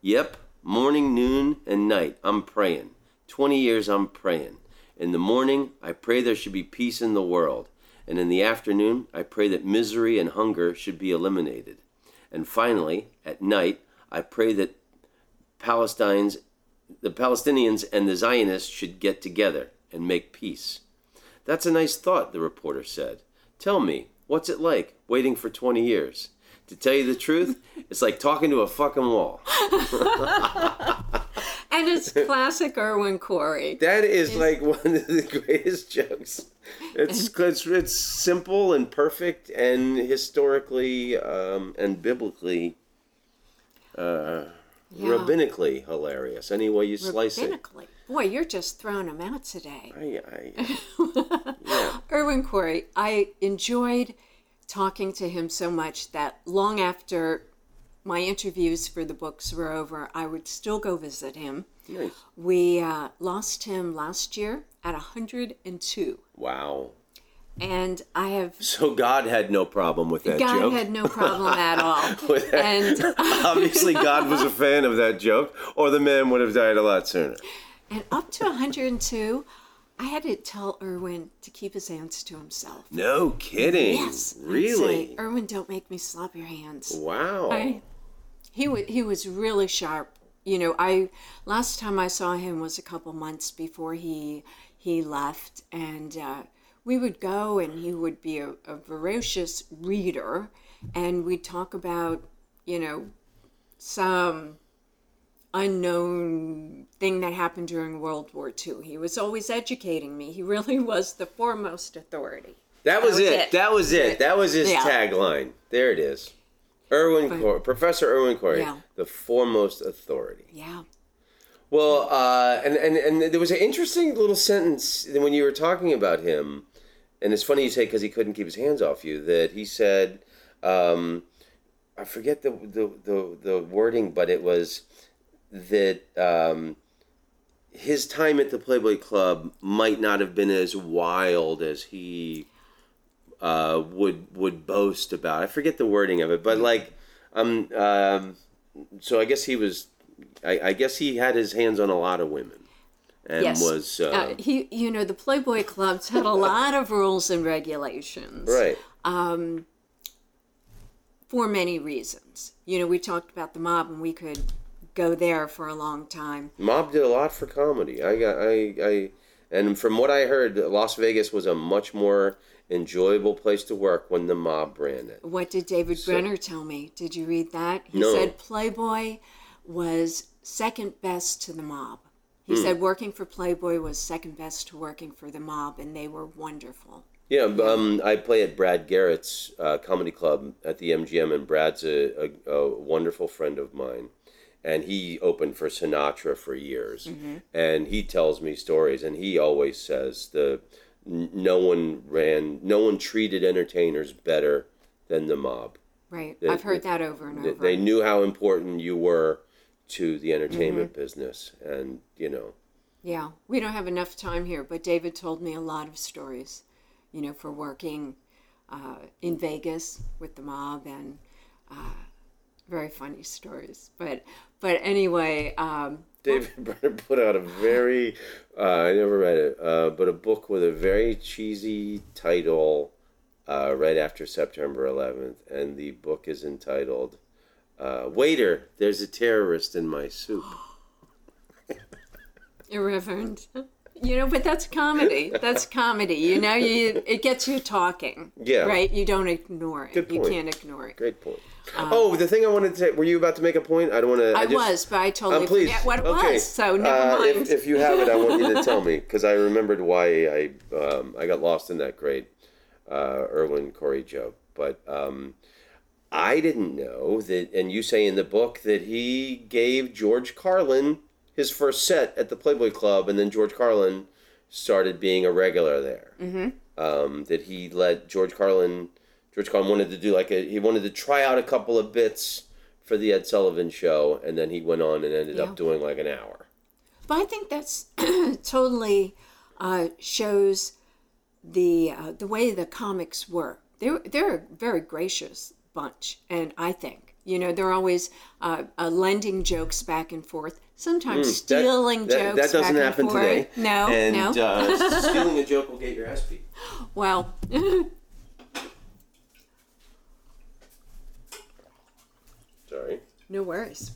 Yep, morning, noon, and night. I'm praying. 20 years I'm praying. In the morning, I pray there should be peace in the world. And in the afternoon, I pray that misery and hunger should be eliminated. And finally, at night, I pray that Palestinians, the Palestinians and the Zionists should get together and make peace. That's a nice thought, the reporter said. Tell me, what's it like waiting for 20 years? To tell you the truth, it's like talking to a fucking wall. And it's classic Irwin Corey. That is like one of the greatest jokes. It's it's, it's simple and perfect and historically um, and biblically, uh, Yeah. rabbinically hilarious. Any way you slice it. Boy, you're just throwing them out today. I, I, yeah. Irwin Corey, I enjoyed talking to him so much that long after my interviews for the books were over, I would still go visit him. Nice. We uh, lost him last year at 102. Wow. And I have, So God had no problem with that joke. God joke. had no problem at all. And, Obviously, God was a fan of that joke, or the man would have died a lot sooner. And up to 102, I had to tell Irwin to keep his hands to himself. No kidding. Yes. Really? say, Irwin, don't make me slap your hands. Wow. I, he wa he was really sharp. You know, I last time I saw him was a couple months before he he left, and uh, we would go, and he would be a, a voracious reader, and we'd talk about you know some unknown thing that happened during World War II. He was always educating me. He really was the foremost authority. That was, was it. it. That was it. That was his Yeah. tagline. There it is. Irwin Corey, Professor Irwin Corey, Yeah. the foremost authority. Yeah. Well, uh, and, and and there was an interesting little sentence when you were talking about him, and it's funny you say because he couldn't keep his hands off you that he said, um, I forget the, the the the wording, but it was that um, his time at the Playboy Club might not have been as wild as he uh, would would boast about. I forget the wording of it, but like, um, um, so I guess he was. I, I guess he had his hands on a lot of women, and Yes. was uh, Uh, he, you know, the Playboy clubs had a lot of rules and regulations. right. for many reasons. You know, we talked about the mob, and we could go there for a long time. Mob did a lot for comedy. I got I I, and from what I heard, Las Vegas was a much more enjoyable place to work when the mob ran it. What did David Brenner tell me? Did you read that? He No. said Playboy was second best to the mob. He Hmm. said working for Playboy was second best to working for the mob, and they were wonderful. Yeah, um, I play at Brad Garrett's uh, comedy club at the MGM, and Brad's a, a, a wonderful friend of mine. And he opened for Sinatra for years, and he tells me stories. And he always says the no one ran, no one treated entertainers better than the mob. Right. They- I've heard that over and over. They knew how important you were to the entertainment Mm-hmm. business, and you know, Yeah, we don't have enough time here, but David told me a lot of stories, you know, for working uh, in Vegas with the mob and uh, very funny stories. But but anyway, um, David Brenner put out a very, uh, I never read it, uh, but a book with a very cheesy title uh, right after September 11th. And the book is entitled uh, Waiter, There's a Terrorist in My Soup. irreverent. You know, but that's comedy. That's comedy. You know, you it gets you talking. Yeah. Right. You don't ignore it. Good point. You can't ignore it. Great point. oh, the thing I wanted to say, were you about to make a point? I don't want to. I was, but I totally please. forget what it okay. was. So never Uh, mind. If, if you have it, I want you to tell me because I remembered why I um, I got lost in that great uh, Irwin Corey joke. But um, I didn't know that, and you say in the book that he gave George Carlin his first set at the Playboy Club, and then George Carlin started being a regular there. Mm-hmm. Um, that he let George Carlin. George Carlin wanted to do like a he wanted to try out a couple of bits for the Ed Sullivan show, and then he went on and ended Yeah. up doing like an hour. But I think that's totally uh, shows the uh, the way the comics work. They're they're a very gracious bunch, and I think you know they're always uh, uh, lending jokes back and forth. Sometimes That- stealing that, jokes. That doesn't back happen and forth. today. No, and, no. uh, stealing a joke will get your ass beat. well, Sorry. no worries.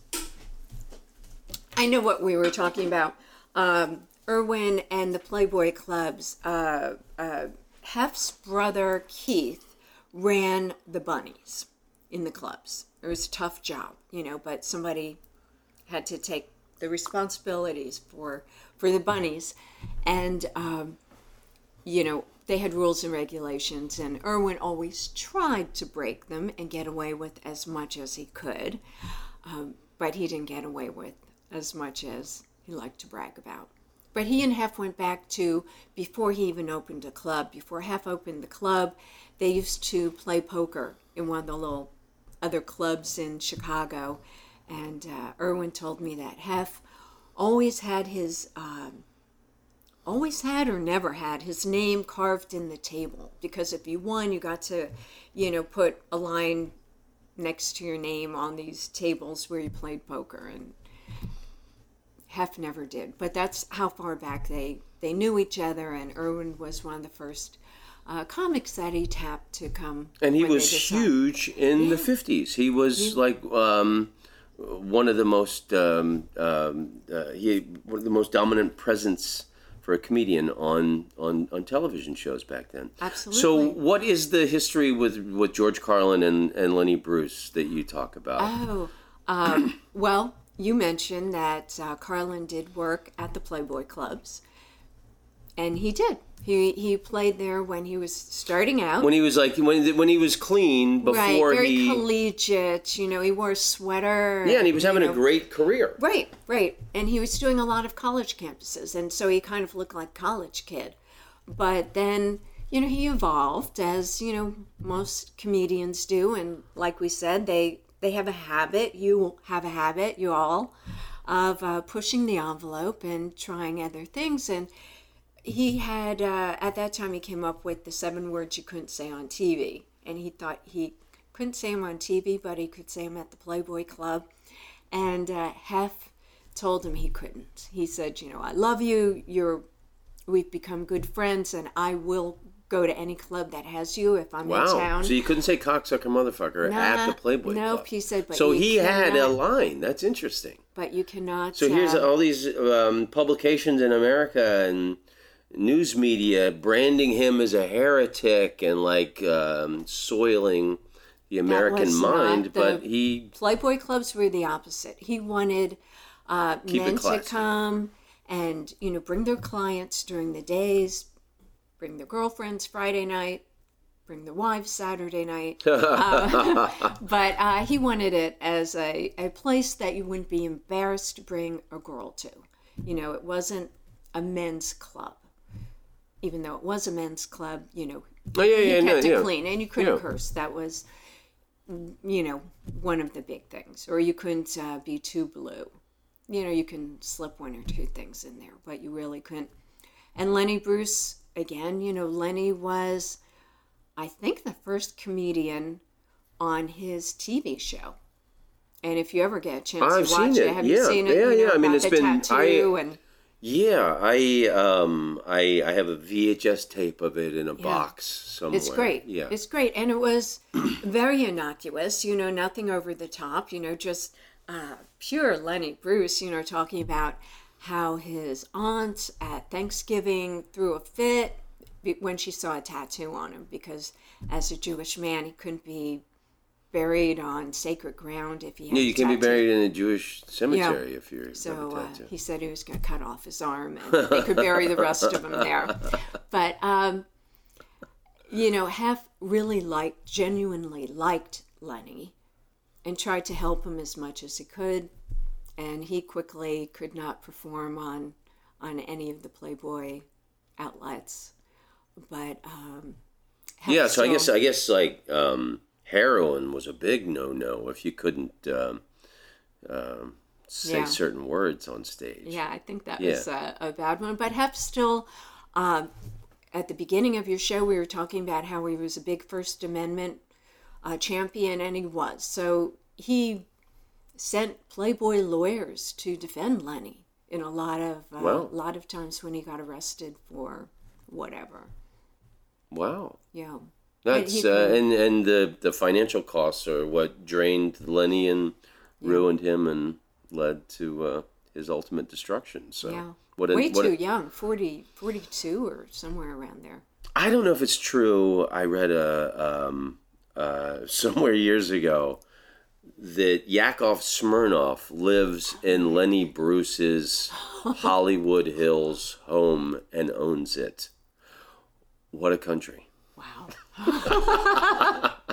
I know what we were talking about. Um, Irwin and the Playboy clubs. Uh, uh, Hef's brother Keith ran the bunnies in the clubs. It was a tough job, you know, but somebody had to take the responsibilities for for the bunnies, and um, you know they had rules and regulations, and Irwin always tried to break them and get away with as much as he could, um, but he didn't get away with as much as he liked to brag about. But he and Hef went back to before he even opened a club. Before Hef opened the club, they used to play poker in one of the little other clubs in Chicago. And uh, Irwin told me that Hef always had his, um, always had or never had his name carved in the table. Because if you won, you got to, you know, put a line next to your name on these tables where you played poker. And Hef never did, but that's how far back they they knew each other. And Irwin was one of the first uh, comics that he tapped to come. And he was huge in the 50s. He was like um, one of the most um, um, uh, he one of the most dominant presence for a comedian on, on, on television shows back then. Absolutely. So, what is the history with with George Carlin and, and Lenny Bruce that you talk about? Oh, um, well, you mentioned that uh, Carlin did work at the Playboy clubs, and he did. He he played there when he was starting out. when he was like when when he was clean before right, very he collegiate. You know, he wore a sweater. yeah, and he was having know, a great career. Right, right. And he was doing a lot of college campuses, and so he kind of looked like college kid. But then, you know, he evolved as, you know, most comedians do, and like we said, they they have a habit, you have a habit, you all, of uh, pushing the envelope and trying other things. And he had, uh, at that time, he came up with the seven words you couldn't say on TV. And he thought he couldn't say them on TV, but he could say them at the Playboy Club. And uh, Hef told him he couldn't. He said, "You know, I love you. You're, we've become good friends, and I will go to any club that has you if I'm in Wow. town." So you couldn't say cocksucker motherfucker at the Playboy Club. nope, Club. he said, but so he had a line. That's interesting. but you cannot. So here's uh, all these um, publications in America and news media branding him as a heretic and like um, soiling the American mind, the- but he Playboy clubs were the opposite. He wanted uh, men to come and you know bring their clients during the days, bring their girlfriends Friday night, bring their wives Saturday night. Uh, but uh, he wanted it as a, a place that you wouldn't be embarrassed to bring a girl to. You know, it wasn't a men's club. Even though it was a men's club, you know, oh yeah yeah no, kept it yeah. clean and you couldn't Yeah. curse that was you know one of the big things or you couldn't uh, be too blue you know you can slip one or two things in there but you really couldn't and lenny bruce again you know lenny was i think the first comedian on his tv show And if you ever get a chance I've to watch it, it. have Yeah. you seen it? Yeah, You yeah. know, I mean, it's been- tattoo I- and Yeah, I um I I have a VHS tape of it in a box somewhere. It's great. Yeah. It's great. And it was very innocuous, you know, nothing over the top, you know, just uh, pure Lenny Bruce, you know, talking about how his aunt at Thanksgiving threw a fit when she saw a tattoo on him because as a Jewish man, he couldn't be buried on sacred ground if he had yeah, a you can be buried in a Jewish cemetery if you're So uh, he said he was going to cut off his arm and they could bury the rest of him there. But, um, you know, Hef really liked, genuinely liked Lenny and tried to help him as much as he could. And he quickly could not perform on, on any of the Playboy outlets. But, um, Hef yeah, so I guess I guess like um, heroin was a big no-no if you couldn't um, um, say Yeah. certain words on stage. Yeah, I think that Yeah. was a, a bad one. But Hef still, um, at the beginning of your show, we were talking about how he was a big First Amendment uh, champion, and he was. So he sent Playboy lawyers to defend Lenny in a lot of uh, Wow. lot of times when he got arrested for whatever. Wow. Yeah. That's uh, and and the the financial costs are what drained Lenny and ruined him and led to uh, his ultimate destruction. So Yeah. what a, Way what too a, young, 40, 42 or somewhere around there. I don't know if it's true. I read a um, uh, somewhere years ago that Yakov Smirnoff lives in Lenny Bruce's Hollywood Hills home and owns it. What a country!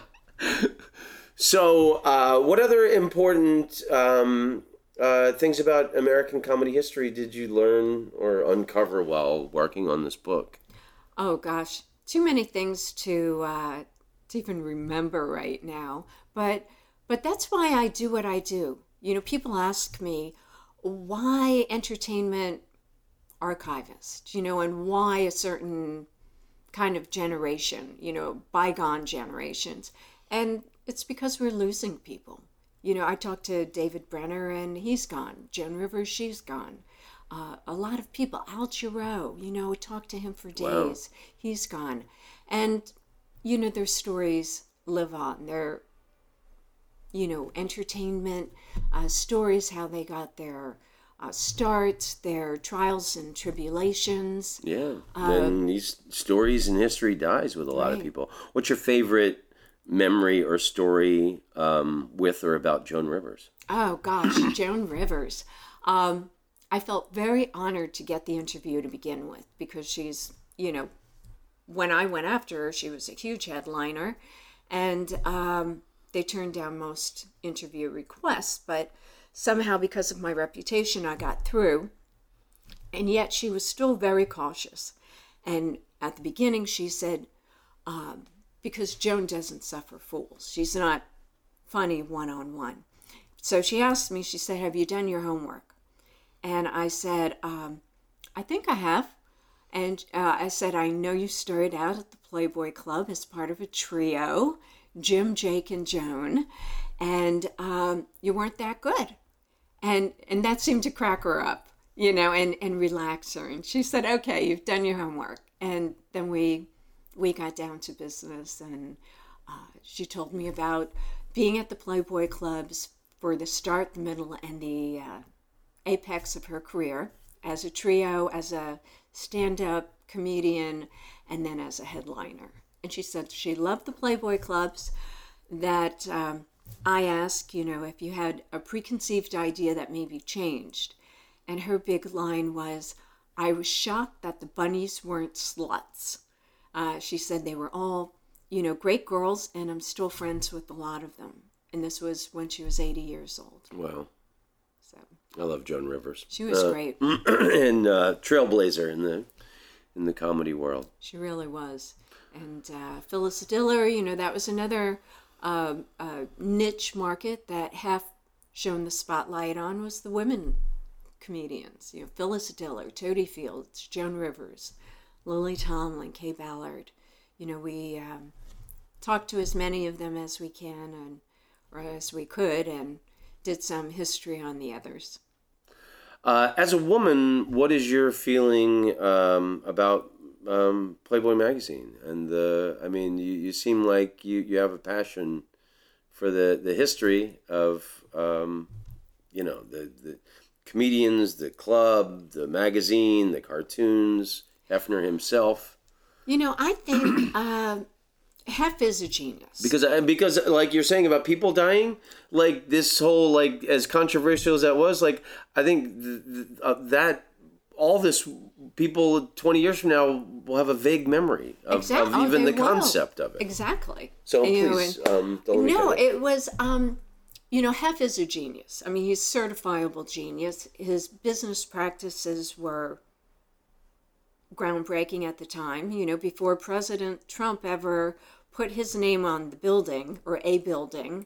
So, uh, what other important um, uh, things about American comedy history did you learn or uncover while working on this book? Oh gosh, too many things to uh, to even remember right now. But but that's why I do what I do. You know, people ask me why entertainment archivist. You know, and why a certain kind of generation. You know, bygone generations, and it's because we're losing people. You know, I talked to David Brenner and he's gone. Joan Rivers, she's gone. Uh, a lot of people, Al Jarreau, you know, talked to him for Wow. days. He's gone. And, you know, their stories live on. Their, you know, entertainment uh, stories, how they got their uh, starts, their trials and tribulations. Yeah, then these stories and history dies with a lot of people. What's your favorite memory or story um, with or about Joan Rivers? Oh gosh, Joan Rivers. Um, I felt very honored to get the interview to begin with because she's, you know, when I went after her, she was a huge headliner, and um, they turned down most interview requests. But somehow, because of my reputation, I got through. And yet, she was still very cautious. And at the beginning, she said, um, because Joan doesn't suffer fools, she's not funny one on one. So she asked me, she said, Have you done your homework? And I said, um, I think I have. And uh, I said, I know you started out at the Playboy Club as part of a trio Jim, Jake, and Joan. And um, you weren't that good. And, and that seemed to crack her up, you know, and, and relax her. And she said, Okay, you've done your homework. And then we, we got down to business. And uh, she told me about being at the Playboy clubs for the start, the middle, and the uh, apex of her career as a trio, as a stand up comedian, and then as a headliner. And she said she loved the Playboy clubs, that um, I asked, you know, if you had a preconceived idea that maybe changed. And her big line was, I was shocked that the bunnies weren't sluts. Uh, she said they were all, you know, great girls, and I'm still friends with a lot of them. And this was when she was 80 years old. Wow, So I love Joan Rivers. she was Uh, great. and uh, trailblazer in the in the comedy world. She really was. And uh, Phyllis Diller, you know, that was another uh, niche market that Hef shown the spotlight on was the women comedians. You know, Phyllis Diller, Totie Fields, Joan Rivers, Lily Tomlin, Kaye Ballard. You know, we um, talked to as many of them as we can and or as we could, and did some history on the others. Uh, as a woman, what is your feeling um, about um, Playboy magazine? And the, I mean, you, you seem like you, you have a passion for the, the history of, um, you know, the, the comedians, the club, the magazine, the cartoons, Hefner himself. You know, I think uh, Hef is a genius. Because uh, because like you're saying about people dying, like this whole like as controversial as that was, like I think th- th- uh, that all this people 20 years from now will have a vague memory of, Exact- of oh, even they the will. concept of it. Exactly. So You know, please, and- um, don't let me no, it. it was, um, you know, Hef is a genius. I mean, he's certifiable genius. His business practices were groundbreaking at the time. You know, before President Trump ever put his name on the building or a building,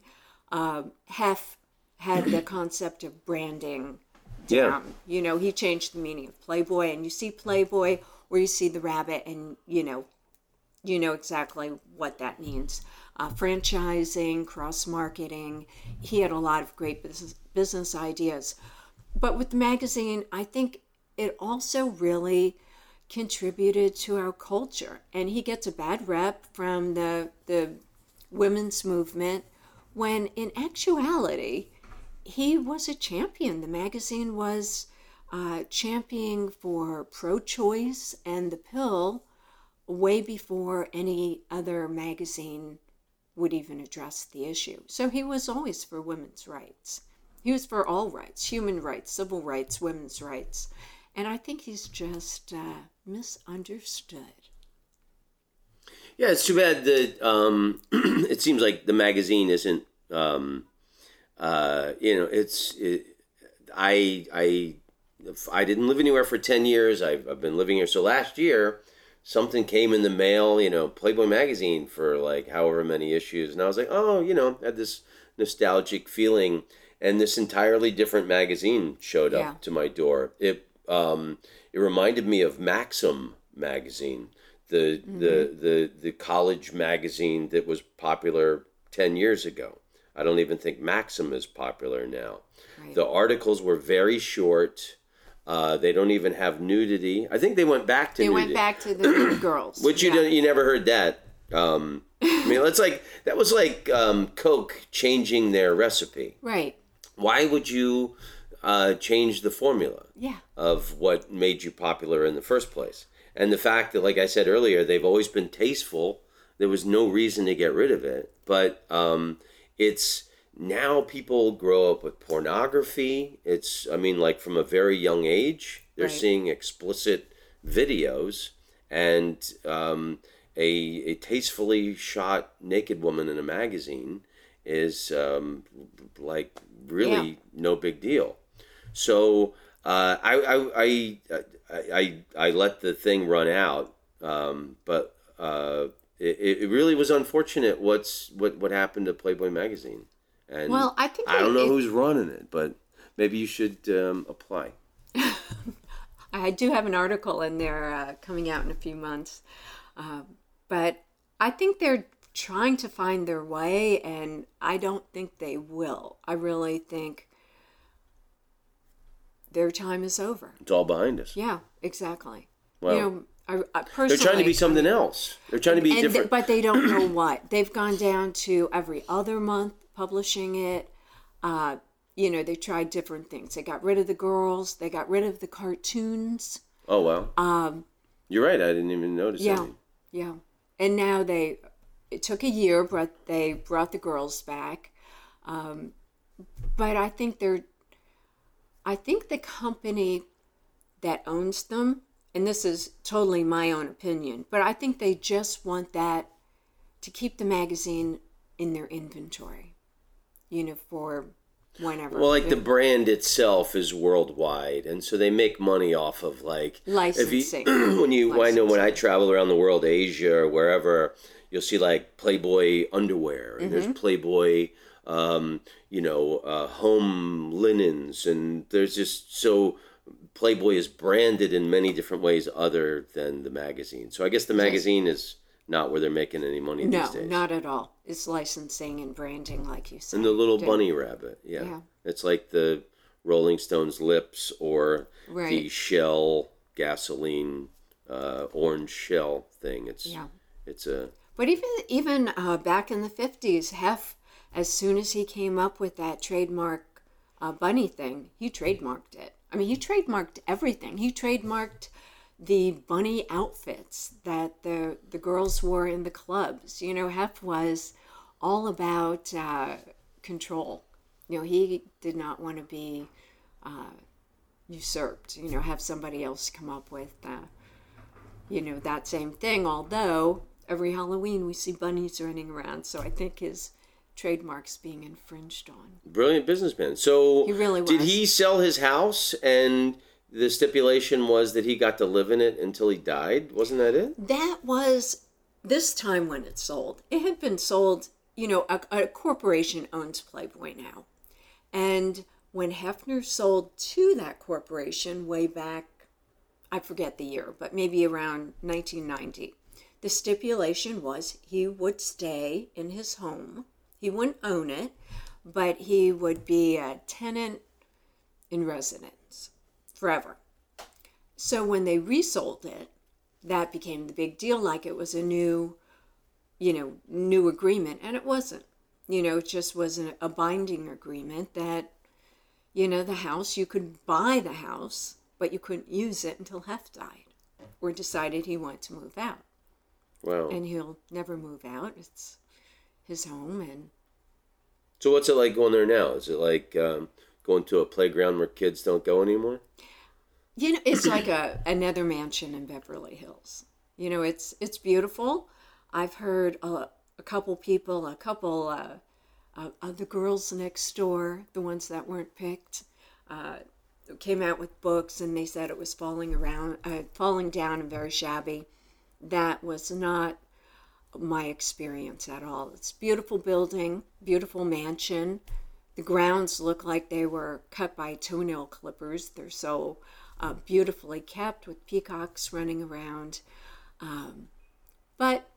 uh, Hef had the concept of branding Yeah. down. You know, he changed the meaning of Playboy, and you see Playboy or you see the rabbit, and you know, you know exactly what that means. Uh, franchising, cross marketing. He had a lot of great business business ideas, but with the magazine, I think it also really contributed to our culture. And he gets a bad rep from the the women's movement, when in actuality, he was a champion. The magazine was uh, championing for pro-choice and the pill way before any other magazine would even address the issue. So he was always for women's rights. He was for all rights, human rights, civil rights, women's rights. And I think he's just uh, misunderstood. Yeah, it's too bad that um, it seems like the magazine isn't. Um, uh, you know, it's. It, I I I didn't live anywhere for ten years. I've, I've been living here. So last year, something came in the mail. You know, Playboy magazine for like however many issues, and I was like, oh, you know, had this nostalgic feeling, and this entirely different magazine showed up Yeah. to my door. It um, it reminded me of Maxim magazine, the the the the college magazine that was popular ten years ago. I don't even think Maxim is popular now. Right. The articles were very short. Uh, they don't even have nudity. I think they went back to They nudity, went back to the girls. which you Yeah. don't, you never heard that. Um, I mean, that's like that was like um, Coke changing their recipe. Right. Why would you uh, change the formula? Yeah. of what made you popular in the first place. And the fact that, like I said earlier, they've always been tasteful. There was no reason to get rid of it. But um, it's now people grow up with pornography. It's, I mean, like from a very young age, they're Right. seeing explicit videos and um, a, a tastefully shot naked woman in a magazine is um, like really Yeah. no big deal. So uh, I, I, I, I, I, I let the thing run out, um, but uh, it, it really was unfortunate what's what, what happened to Playboy magazine. And Well, I think I don't know it- who's running it, but maybe you should um, apply. I do have an article in there uh, coming out in a few months. Uh, but I think they're trying to find their way, and I don't think they will. I really think their time is over. It's all behind us. Yeah, exactly. Well, you know, I, I personally, They're trying to be something else. They're trying to be and different. th- but they don't know what. They've gone down to every other month publishing it. Uh, you know, they tried different things. They got rid of the girls. They got rid of the cartoons. oh well. Um, You're right. I didn't even notice. yeah, yeah. And now they, it took a year, but they brought the girls back. Um, but I think they're, I think the company that owns them, and this is totally my own opinion, but I think they just want that to keep the magazine in their inventory, you know, for whenever. Well, like the brand itself is worldwide, and so they make money off of like Licensing. If you, when you, I know when I travel around the world, Asia or wherever, you'll see like Playboy underwear, and Mm-hmm. there's Playboy, um, you know, uh, home linens, and there's just so Playboy is branded in many different ways other than the magazine. So I guess the magazine is not where they're making any money No, these days. not at all. It's licensing and branding, like you said. and the little bunny rabbit, yeah. Yeah. It's like the Rolling Stones lips or the Shell gasoline uh, orange shell thing. It's Yeah. it's a But even even uh, back in the fifties, Hef, as soon as he came up with that trademark uh, bunny thing, he trademarked it. I mean, he trademarked everything. He trademarked the bunny outfits that the the girls wore in the clubs. You know, Hef was all about uh, control. You know, he did not want to be uh, usurped. You know, have somebody else come up with. Uh, you know that same thing although every halloween we see bunnies running around so i think his trademarks being infringed on brilliant businessman. So He really was. did he sell his house and the stipulation was that he got to live in it until he died? Wasn't that it? that was this time when it sold it had been sold you know a, a corporation owns playboy now and when hefner sold to that corporation way back i forget the year but maybe around 1990 the stipulation was he would stay in his home he wouldn't own it but he would be a tenant in residence forever. So when they resold it that became the big deal like it was a new you know new agreement and it wasn't. You know it just was an, a binding agreement that you know the house you could buy the house but you couldn't use it until hef died or decided he wanted to move out. Wow. and he'll never move out. It's his home and So what's it like going there now? Is it like um, going to a playground where kids don't go anymore? you know it's like a another mansion in beverly hills you know it's it's beautiful i've heard a, a couple people a couple uh, uh, of the girls next door the ones that weren't picked uh, came out with books and they said it was falling around uh, falling down and very shabby that was not my experience at all it's a beautiful building beautiful mansion the grounds look like they were cut by toenail clippers they're so uh, beautifully kept with peacocks running around um, but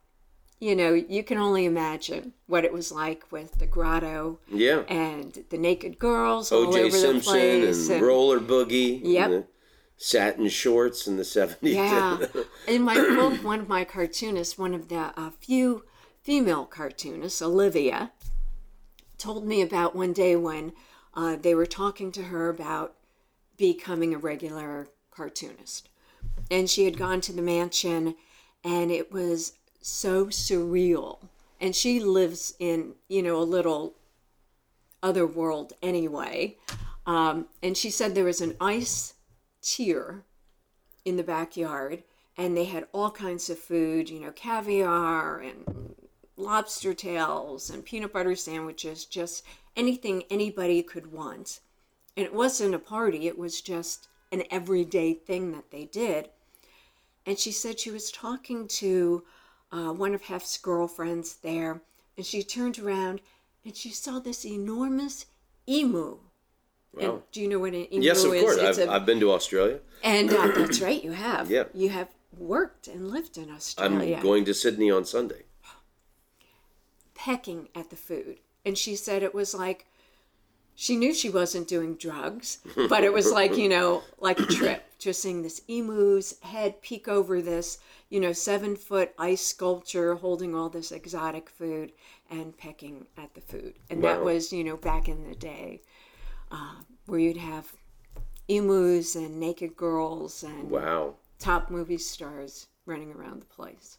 you know you can only imagine what it was like with the grotto Yeah. and the naked girls all O.J. over the Simpson place and, Roller Boogie. Yep. Satin shorts in the 70s. Yeah. In my book, one of my cartoonists, one of the uh, few female cartoonists, Olivia, told me about one day when uh, they were talking to her about becoming a regular cartoonist. And she had gone to the mansion, and it was so surreal. And she lives in, you know, a little other world anyway. Um, and she said there was an ice tier in the backyard and they had all kinds of food, you know, caviar and lobster tails and peanut butter sandwiches, just anything anybody could want. And it wasn't a party, it was just an everyday thing that they did. And she said she was talking to uh, one of Hef's girlfriends there, and she turned around and she saw this enormous emu. And do you know what an emu Yes, of is? course. I've, a- I've been to Australia. and uh, that's right, you have. Yeah. You have worked and lived in Australia. I'm going to Sydney on Sunday. pecking at the food. And she said it was like, she knew she wasn't doing drugs, but it was like, you know, like a trip. Just seeing this emu's head peek over this, you know, seven foot ice sculpture holding all this exotic food and pecking at the food. And that was, you know, back in the day uh, where you'd have emus and naked girls and Wow. top movie stars running around the place.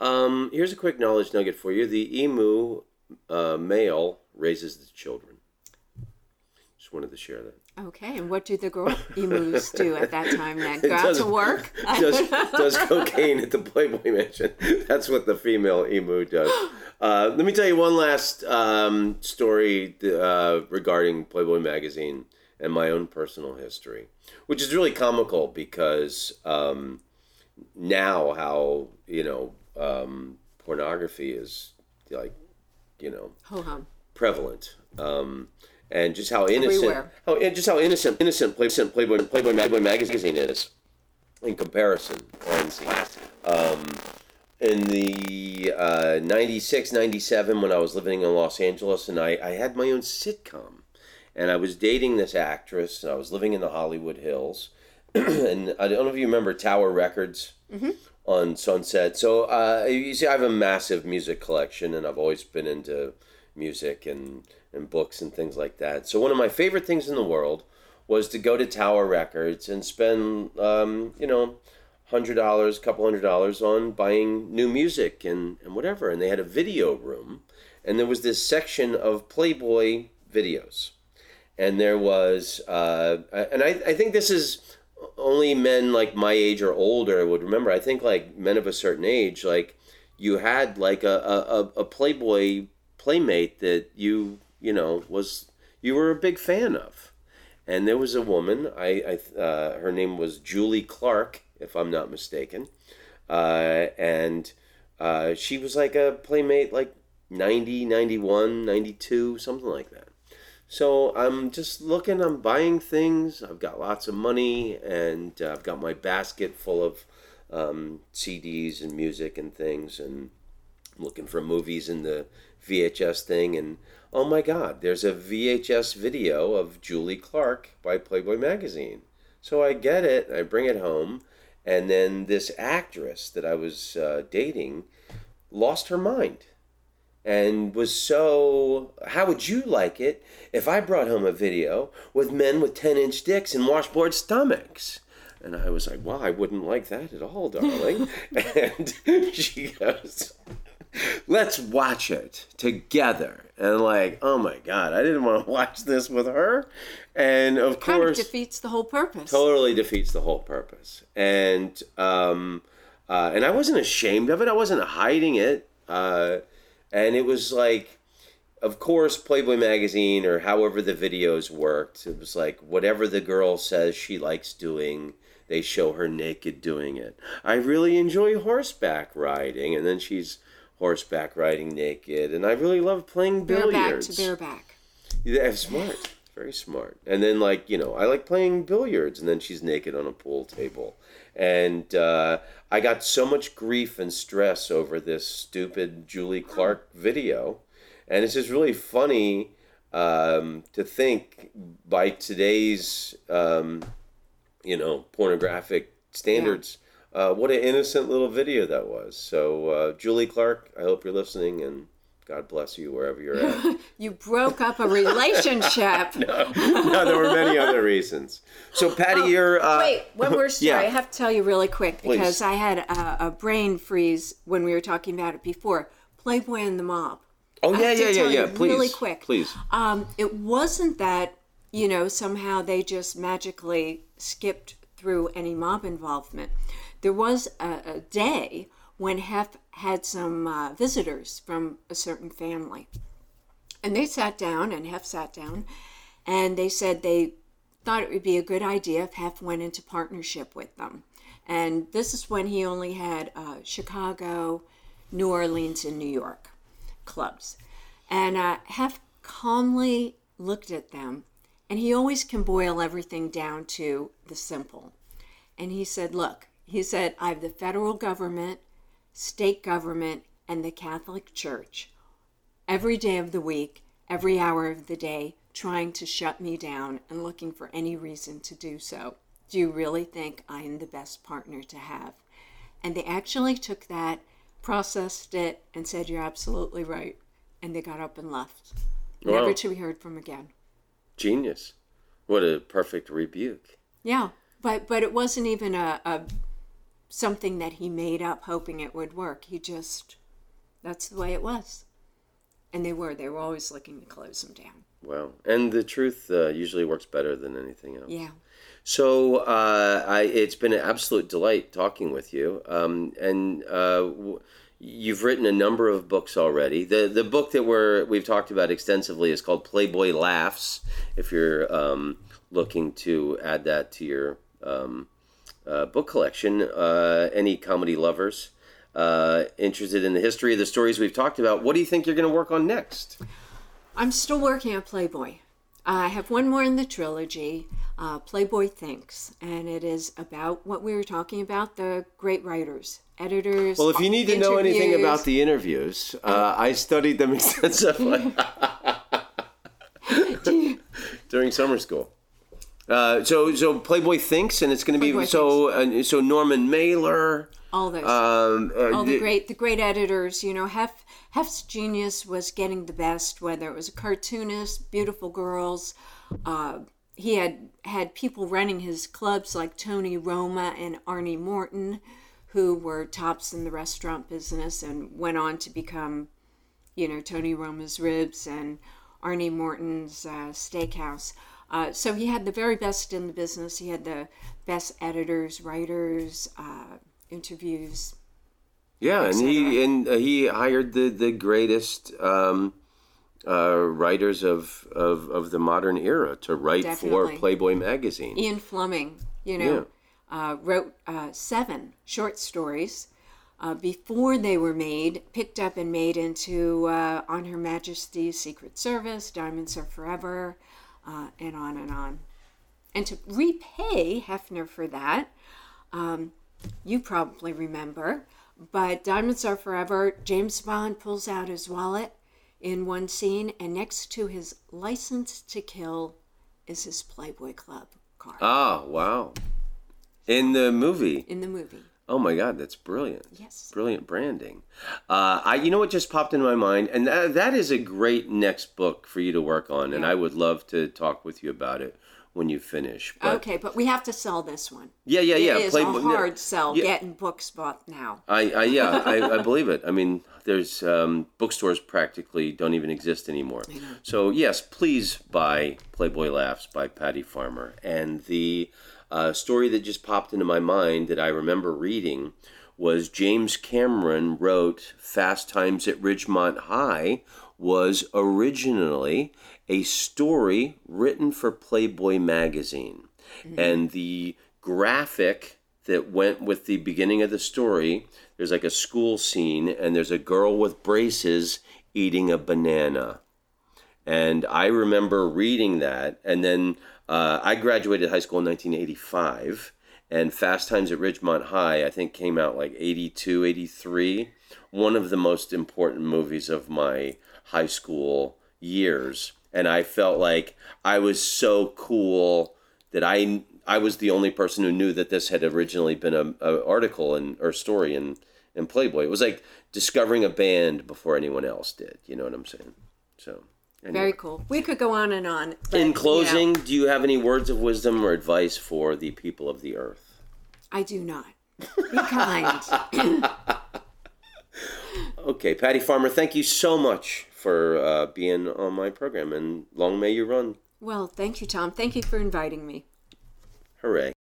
Um, here's a quick knowledge nugget for you. The emu uh, male raises the children. Just wanted to share that. Okay, and what do the girl emus do at that time then? Go out to work? does, does cocaine at the Playboy Mansion. That's what the female emu does. Uh, let me tell you one last um, story uh, regarding Playboy magazine and my own personal history, which is really comical because um, now how you know um, pornography is like you know Ho hum. prevalent. And just how innocent, Everywhere. how and just how innocent, innocent Playboy, Playboy, Playboy, Playboy magazine is in comparison. And um, in the uh, 96, 97 when I was living in Los Angeles, and I, I had my own sitcom. And I was dating this actress, and I was living in the Hollywood Hills. and I don't know if you remember Tower Records on Sunset. So uh, you see, I have a massive music collection, and I've always been into music and, and books and things like that. So one of my favorite things in the world was to go to Tower Records and spend, um, you know, hundred dollars, couple hundred dollars on buying new music and, and whatever. And they had a video room, and there was this section of Playboy videos, and there was, uh, and I, I think this is only men like my age or older would remember. I think like men of a certain age, like you had like a, a, a Playboy playmate that you you know was you were a big fan of, and there was a woman. I, I uh, her name was Julie Clark, if I'm not mistaken, uh, and uh, she was like a playmate like 90, 91, 92, something like that. So I'm just looking, I'm buying things. I've got lots of money, and uh, I've got my basket full of um, CDs and music and things, and looking for movies in the VHS thing. And oh my God, there's a VHS video of Julie Clark by Playboy Magazine. So I get it, I bring it home, and then this actress that I was uh, dating lost her mind and was so how would you like it if i brought home a video with men with 10 inch dicks and washboard stomachs and i was like well i wouldn't like that at all darling and she goes let's watch it together and like oh my god i didn't want to watch this with her and of Kind of course defeats the whole purpose. totally defeats the whole purpose. And um, uh, and I wasn't ashamed of it. I wasn't hiding it. Uh, and it was like, of course, Playboy magazine or however the videos worked. It was like whatever the girl says she likes doing. They show her naked doing it. I really enjoy horseback riding, and then she's horseback riding naked. And I really love playing billiards. bareback to bareback. Yeah, smart. Very smart. And then, like, you know, I like playing billiards, and then she's naked on a pool table. And uh, I got so much grief and stress over this stupid Julie Clark video. And it's just really funny um, to think by today's, um, you know, pornographic standards, uh, what an innocent little video that was. So, uh, Julie Clark, I hope you're listening, and God bless you wherever you're at. You broke up a relationship. no, no, there were many other reasons. So, Patty, you're. Uh, Oh, Wait, one more story. yeah. I have to tell you really quick Please. because I had a, a brain freeze when we were talking about it before. Playboy and the Mob. Oh yeah, yeah, yeah, yeah. Please, really quick. Please. Um, it wasn't that you know somehow they just magically skipped through any mob involvement. There was a, a day when Hef had some uh, visitors from a certain family, and they sat down, and Hef sat down, and they said they thought it would be a good idea if Hef went into partnership with them. And this is when he only had uh, Chicago, New Orleans, and New York clubs. And uh, Hef calmly looked at them, and he always can boil everything down to the simple. And he said, Look, he said, I have the federal government, state government, and the Catholic Church every day of the week, every hour of the day, trying to shut me down and looking for any reason to do so. Do you really think I am the best partner to have? And they actually took that, processed it, and said, You're absolutely right. And they got up and left. Never to be heard from again. Genius. What a perfect rebuke. Yeah, but but it wasn't even a, a something that he made up hoping it would work. He just that's the way it was. And they were. They were always looking to close him down. Wow. And the truth uh, usually works better than anything else. Yeah. So uh, I, it's been an absolute delight talking with you. Um, and uh, w- you've written a number of books already. The the book that we're we've talked about extensively is called Playboy Laughs. If you're um, looking to add that to your um, uh, book collection, uh, any comedy lovers uh, interested in the history of the stories we've talked about, what do you think you're going to work on next? I'm still working on Playboy. I have one more in the trilogy. uh, Playboy Thinks, and it is about what we were talking about the great writers, editors. Well, if you need to know anything about the interviews, uh, I studied them extensively during summer school. Uh, so, so Playboy thinks, and it's going to be Playboy so. Uh, so Norman Mailer, all those. um, uh, all the the- great the great editors you know hef hef's genius was getting the best whether it was a cartoonist beautiful girls uh, he had had people running his clubs like tony roma and arnie morton who were tops in the restaurant business and went on to become you know tony roma's ribs and arnie morton's uh, steakhouse uh, so he had the very best in the business he had the best editors writers uh, interviews Yeah, and he and uh, he hired the the greatest um, uh, writers of, of of the modern era to write Definitely. for Playboy magazine. Ian Fleming, you know, uh, wrote uh, seven short stories uh, before they were made, picked up and made into uh, On Her Majesty's Secret Service, Diamonds Are Forever, uh, and on and on. And to repay Hefner for that, um, you probably remember, but Diamonds Are Forever, James Bond pulls out his wallet in one scene, and next to his license to kill is his Playboy Club card Ah, wow! In the movie, in the movie. Oh my God, that's brilliant. Yes. Brilliant branding. Uh, I, you know what just popped into my mind, and that, that is a great next book for you to work on, and I would love to talk with you about it when you finish. But Okay, but we have to sell this one. yeah, yeah, yeah. It is Playboy- a hard sell Yeah. getting books bought now. I, I yeah, I, I believe it. I mean, there's um, bookstores practically don't even exist anymore. So yes, please buy Playboy Laughs by Patty Farmer. And the uh, story that just popped into my mind that I remember reading was James Cameron wrote Fast Times at Ridgemont High was originally a story written for Playboy magazine. And the graphic that went with the beginning of the story, there's like a school scene and there's a girl with braces eating a banana. And I remember reading that. And then uh, I graduated high school in 1985. And Fast Times at Ridgemont High, I think, came out like 82, 83. One of the most important movies of my high school years. And I felt like I was so cool that I I was the only person who knew that this had originally been a, a article and or story in in Playboy. It was like discovering a band before anyone else did. You know what I'm saying? So. Anyway. Very cool. We could go on and on. but, you In know, closing, do you have any words of wisdom or advice for the people of the earth? I do not. Be kind. Okay, Patty Farmer, thank you so much for uh, being on my program, and long may you run. well, thank you, Tom. Thank you for inviting me. Hooray.